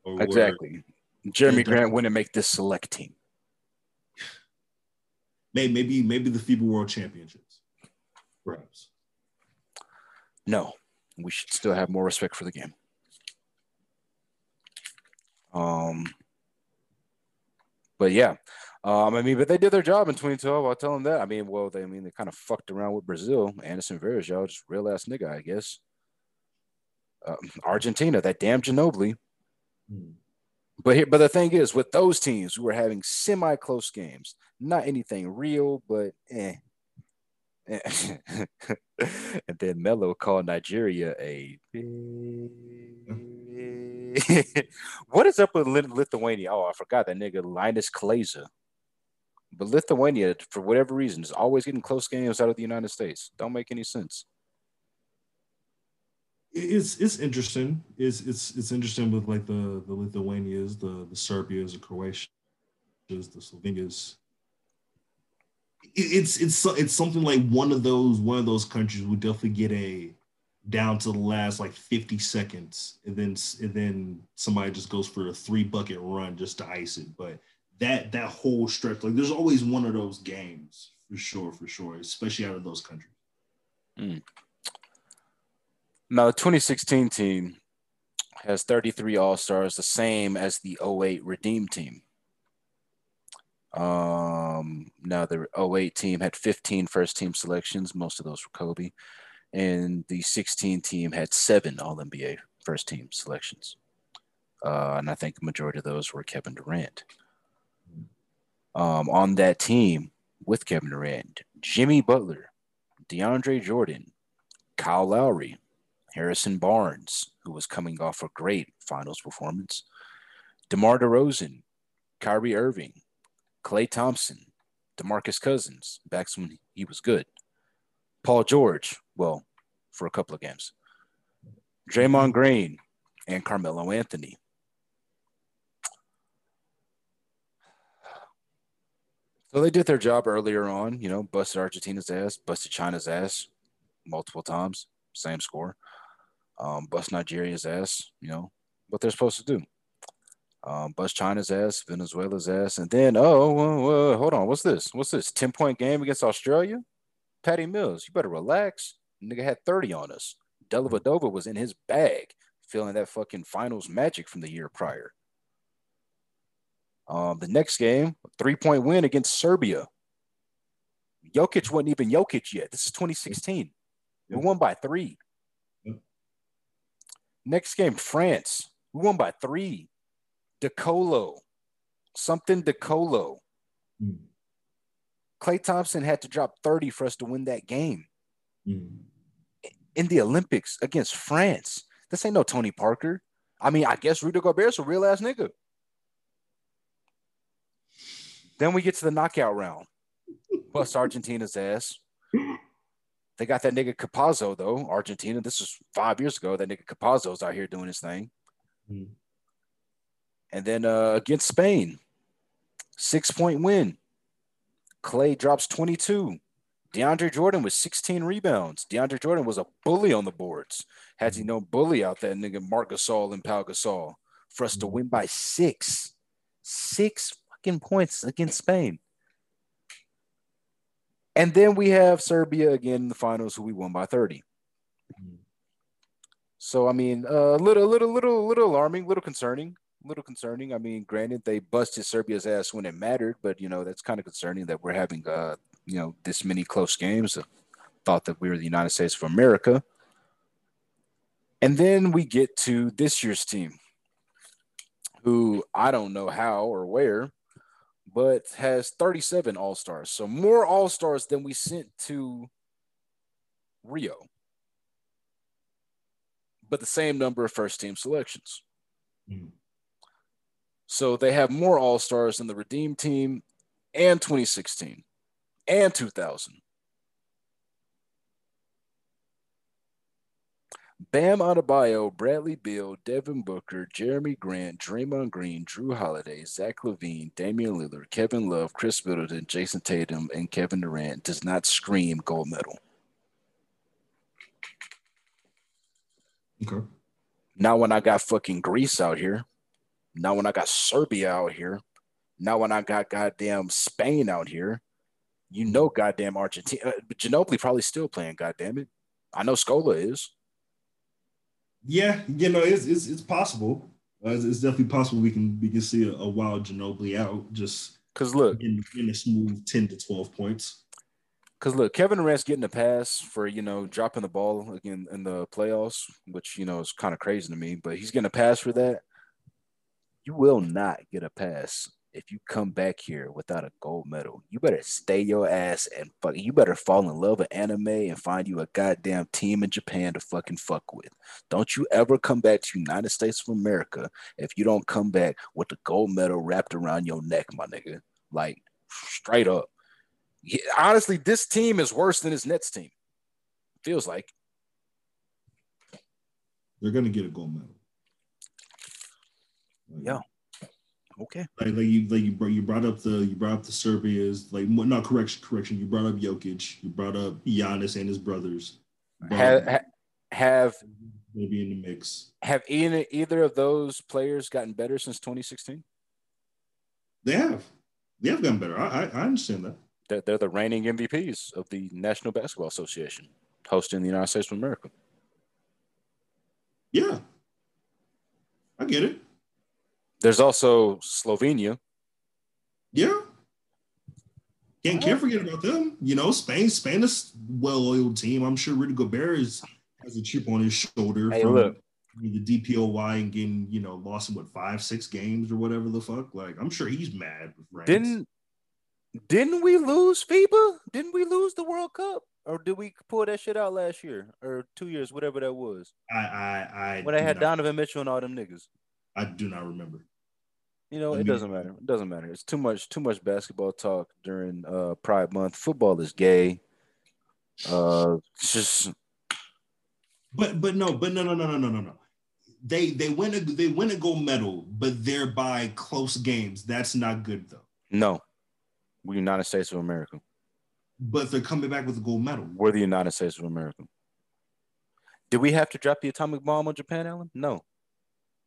Exactly. Jerami Grant wouldn't make this select team maybe maybe the FIBA World Championships, perhaps. No, We should still have more respect for the game. Um, but yeah, um, I mean, but they did their job in 2012. I'll tell them that. I mean, well, they I mean they kind of fucked around with Brazil. Anderson Varejao, just real ass nigga, I guess. Uh, Argentina, that damn Ginobili. Hmm. But here, but the thing is, with those teams, we were having semi close games. Not anything real, but eh. and then Melo called Nigeria a. what is up with Lithuania? Oh, I forgot that nigga Linas Kleiza. But Lithuania, for whatever reason, is always getting close games out of the United States. Don't make any sense. It's it's interesting. It's it's it's interesting with like the the Lithuanias, the the Serbias, the Croatias, the Slovenias. It's it's it's something like one of those one of those countries would definitely get a down to the last like 50 seconds and then and then somebody just goes for a three bucket run just to ice it but that that whole stretch like there's always one of those games for sure for sure especially out of those countries mm. Now the 2016 team has 33 all-stars the same as the 08 redeem team um now the 08 team had 15 first team selections most of those were kobe and the 16 team had seven All NBA first team selections. Uh, and I think the majority of those were Kevin Durant. Um, on that team with Kevin Durant, Jimmy Butler, DeAndre Jordan, Kyle Lowry, Harrison Barnes, who was coming off a great finals performance, DeMar DeRozan, Kyrie Irving, Klay Thompson, DeMarcus Cousins, back when he was good, Paul George, well, for a couple of games. Draymond Green and Carmelo Anthony. So they did their job earlier on, you know, busted Argentina's ass, busted China's ass multiple times, same score. Um, bust Nigeria's ass, you know, what they're supposed to do. Um, bust China's ass, Venezuela's ass, and then, oh, hold on, what's this? What's this? 10 point game against Australia? Patty Mills, you better relax. Nigga had 30 on us. Dellavedova was in his bag, feeling that fucking finals magic from the year prior. Um, the next game, three point win against Serbia. Jokic wasn't even Jokic yet. This is 2016. We won by three. Next game, France. We won by three. DeColo. Something DeColo. Mm. Klay Thompson had to drop 30 for us to win that game mm. in the Olympics against France. This ain't no Tony Parker. I mean, I guess Rudy Gobert's a real ass nigga. Then we get to the knockout round. Bust Argentina's ass. They got that nigga Campazzo though, Argentina. This was five years ago. That nigga Campazzo's out here doing his thing. Mm. And then uh, against Spain, six point win. Klay drops 22. DeAndre Jordan with 16 rebounds. DeAndre Jordan was a bully on the boards. Had he mm-hmm. no bully out that nigga Marc Gasol and Pau Gasol for us to mm-hmm. win by six, six fucking points against Spain. And then we have Serbia again in the finals, who we won by 30. Mm-hmm. So I mean, a uh, little, little, little, little alarming, a little concerning, a little concerning. I mean, granted, they busted Serbia's ass when it mattered, but you know that's kind of concerning that we're having uh, you know this many close games. Thought that we were the United States of America, and then we get to this year's team, who I don't know how or where, but has 37 All Stars, so more All Stars than we sent to Rio, but the same number of first team selections. Mm. So they have more All Stars than the Redeem team and 2016 and 2000. Bam Adebayo, Bradley Beal, Devin Booker, Jerami Grant, Draymond Green, Jrue Holiday, Zach LaVine, Damian Lillard, Kevin Love, Khris Middleton, Jayson Tatum, and Kevin Durant does not scream gold medal. Okay. Now when I got fucking Greece out here, Not when I got Serbia out here, Not when I got goddamn Spain out here, you know, goddamn Argentina. Uh, Ginobili probably still playing. Goddamn it, I know Scola is. Yeah, you know, it's it's, it's possible. Uh, it's, it's, definitely possible we can we can see a, a wild Ginobili out just because look in, in a smooth ten to twelve points. Because look, Kevin Durant's getting a pass for you know dropping the ball again in the playoffs, which you know is kind of crazy to me. But he's getting a pass for that. You will not get a pass if you come back here without a gold medal. You better stay your ass and fuck. You better fall in love with anime and find you a goddamn team in Japan to fucking fuck with. Don't you ever come back to United States of America if you don't come back with the gold medal wrapped around your neck, my nigga. Like straight up honestly, this team is worse than his Nets team. Feels like they're gonna get a gold medal. Like, yeah. Okay. Like, like you like you brought you brought up the you brought up the Serbia's like not correction correction you brought up Jokic you brought up Giannis and his brothers. Have, have maybe in the mix. Have either either of those players gotten better since 2016? They have. They have gotten better. I I, I understand that they're, they're the reigning MVPs of the National Basketball Association, hosting the United States of America. Yeah, I get it. There's also Slovenia. Yeah. Can't, can't forget about them. You know, Spain, Spain is well-oiled team. I'm sure Rudy Gobert is, has a chip on his shoulder hey, from look. the DPOY and getting, you know, lost in what five, six games or whatever the fuck. Like, I'm sure he's mad. Didn't didn't we lose FIBA? Didn't we lose the World Cup? Or did we pull that shit out last year or two years, whatever that was? I I, I when I had not, Donovan Mitchell and all them niggas. I do not remember. You know, it doesn't matter. It doesn't matter. It's too much too much basketball talk during uh Pride Month. Football is gay. Uh it's just but but no, but no no no no no no no. They they win a they win a gold medal, but thereby close games. That's not good though. No, we're United States of America. But they're coming back with a gold medal. We're the United States of America. Did we have to drop the atomic bomb on Japan, Alan? No.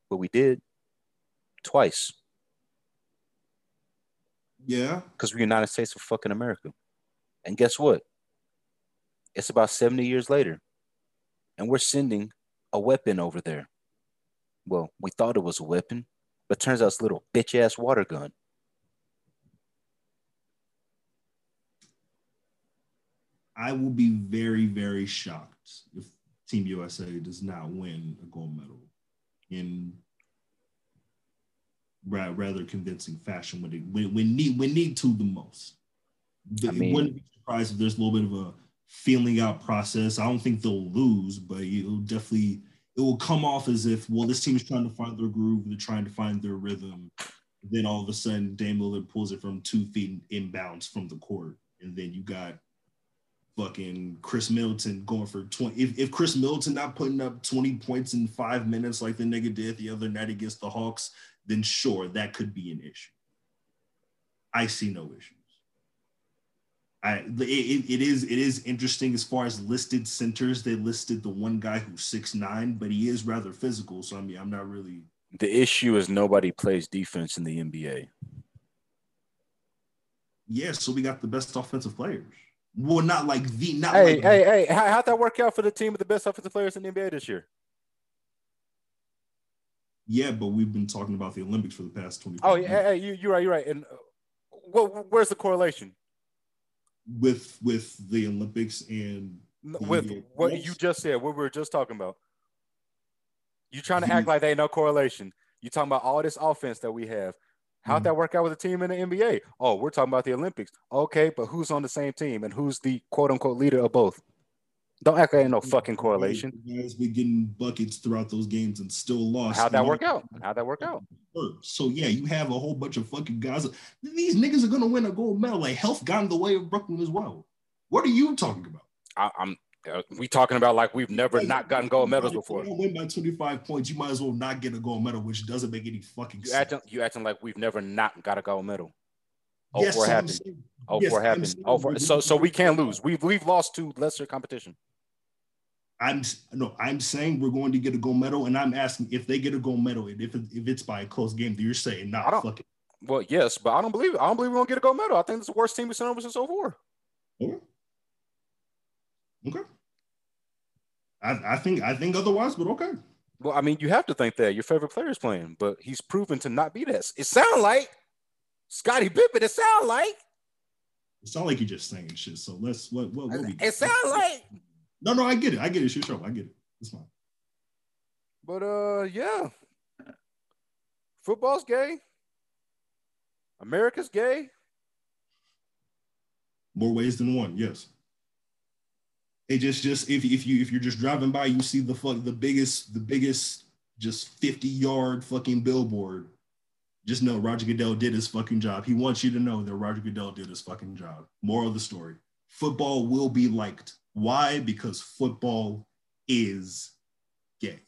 But we did twice. Yeah. Because we're United States of fucking America. And guess what? It's about 70 years later. And we're sending a weapon over there. Well, we thought it was a weapon, but turns out it's a little bitch ass water gun. I will be very, very shocked if Team USA does not win a gold medal in rather convincing fashion when, it, when, when need when need to the most. I mean, wouldn't be surprised if there's a little bit of a feeling out process. I don't think they'll lose, but it'll definitely it will come off as if well, this team is trying to find their groove, they're trying to find their rhythm. Then all of a sudden, Dame Lillard pulls it from two feet inbounds from the court, and then you got fucking Khris Middleton going for 20. If, if Khris Middleton not putting up 20 points in five minutes like the nigga did the other night against the Hawks, then sure, that could be an issue. I see no issues. I it, it is it is interesting as far as listed centers. They listed the one guy who's six nine, but he is rather physical. So I mean, I'm not really. The issue is nobody plays defense in the NBA. Yeah, so we got the best offensive players. Well, not like the not hey, like hey, hey, how, how'd that work out for the team with the best offensive players in the NBA this year? Yeah, but we've been talking about the Olympics for the past 20 Oh, yeah, you, you're right, you're right. And uh, what, where's the correlation? With with the Olympics and with what you just said, what we were just talking about. You trying to act like they ain't no correlation. You talking about all this offense that we have. How'd mm-hmm. that work out with a team in the NBA? Oh, we're talking about the Olympics. Okay, but who's on the same team and who's the quote unquote leader of both? Don't act like ain't no fucking correlation. guys been getting buckets throughout those games and still lost. How'd that work out? How'd that work out? So yeah, you have a whole bunch of fucking guys. These niggas are gonna win a gold medal. Like health got in the way of Brooklyn as well. What are you talking about? I, am uh, we talking about like we've never not gotten gold medals before. you win by 25 points, you might as well not get a gold medal, which doesn't make any fucking you sense. Acting, you acting like we've never not got a gold medal. Oh, yes, four happened. Oh, yes, four happened. Oh, four. So, so we can't lose. We've we've lost to lesser competition. I'm no, I'm saying we're going to get a gold medal, and I'm asking if they get a gold medal, and if it, if it's by a close game, do you're saying not nah, fuck it. Well, yes, but I don't believe it. I don't believe we're gonna get a gold medal. I think it's the worst team we've seen over since 04. Okay. Okay. I, I think I think otherwise, but okay. Well, I mean, you have to think that your favorite player is playing, but he's proven to not be that. It sounds like Scottie Pippen. It sounds like. It sounds like you're just saying shit. So let's what what, what we, It sounds like. No, no, I get it. I get it. Sure, sure. I get it. It's fine. But uh, yeah, football's gay. America's gay. More ways than one. Yes. It just just if if you if you're just driving by, you see the fuck the biggest the biggest just 50 yard fucking billboard. Just know Roger Goodell did his fucking job. He wants you to know that Roger Goodell did his fucking job. Moral of the story: football will be liked. Why? Because football is gay.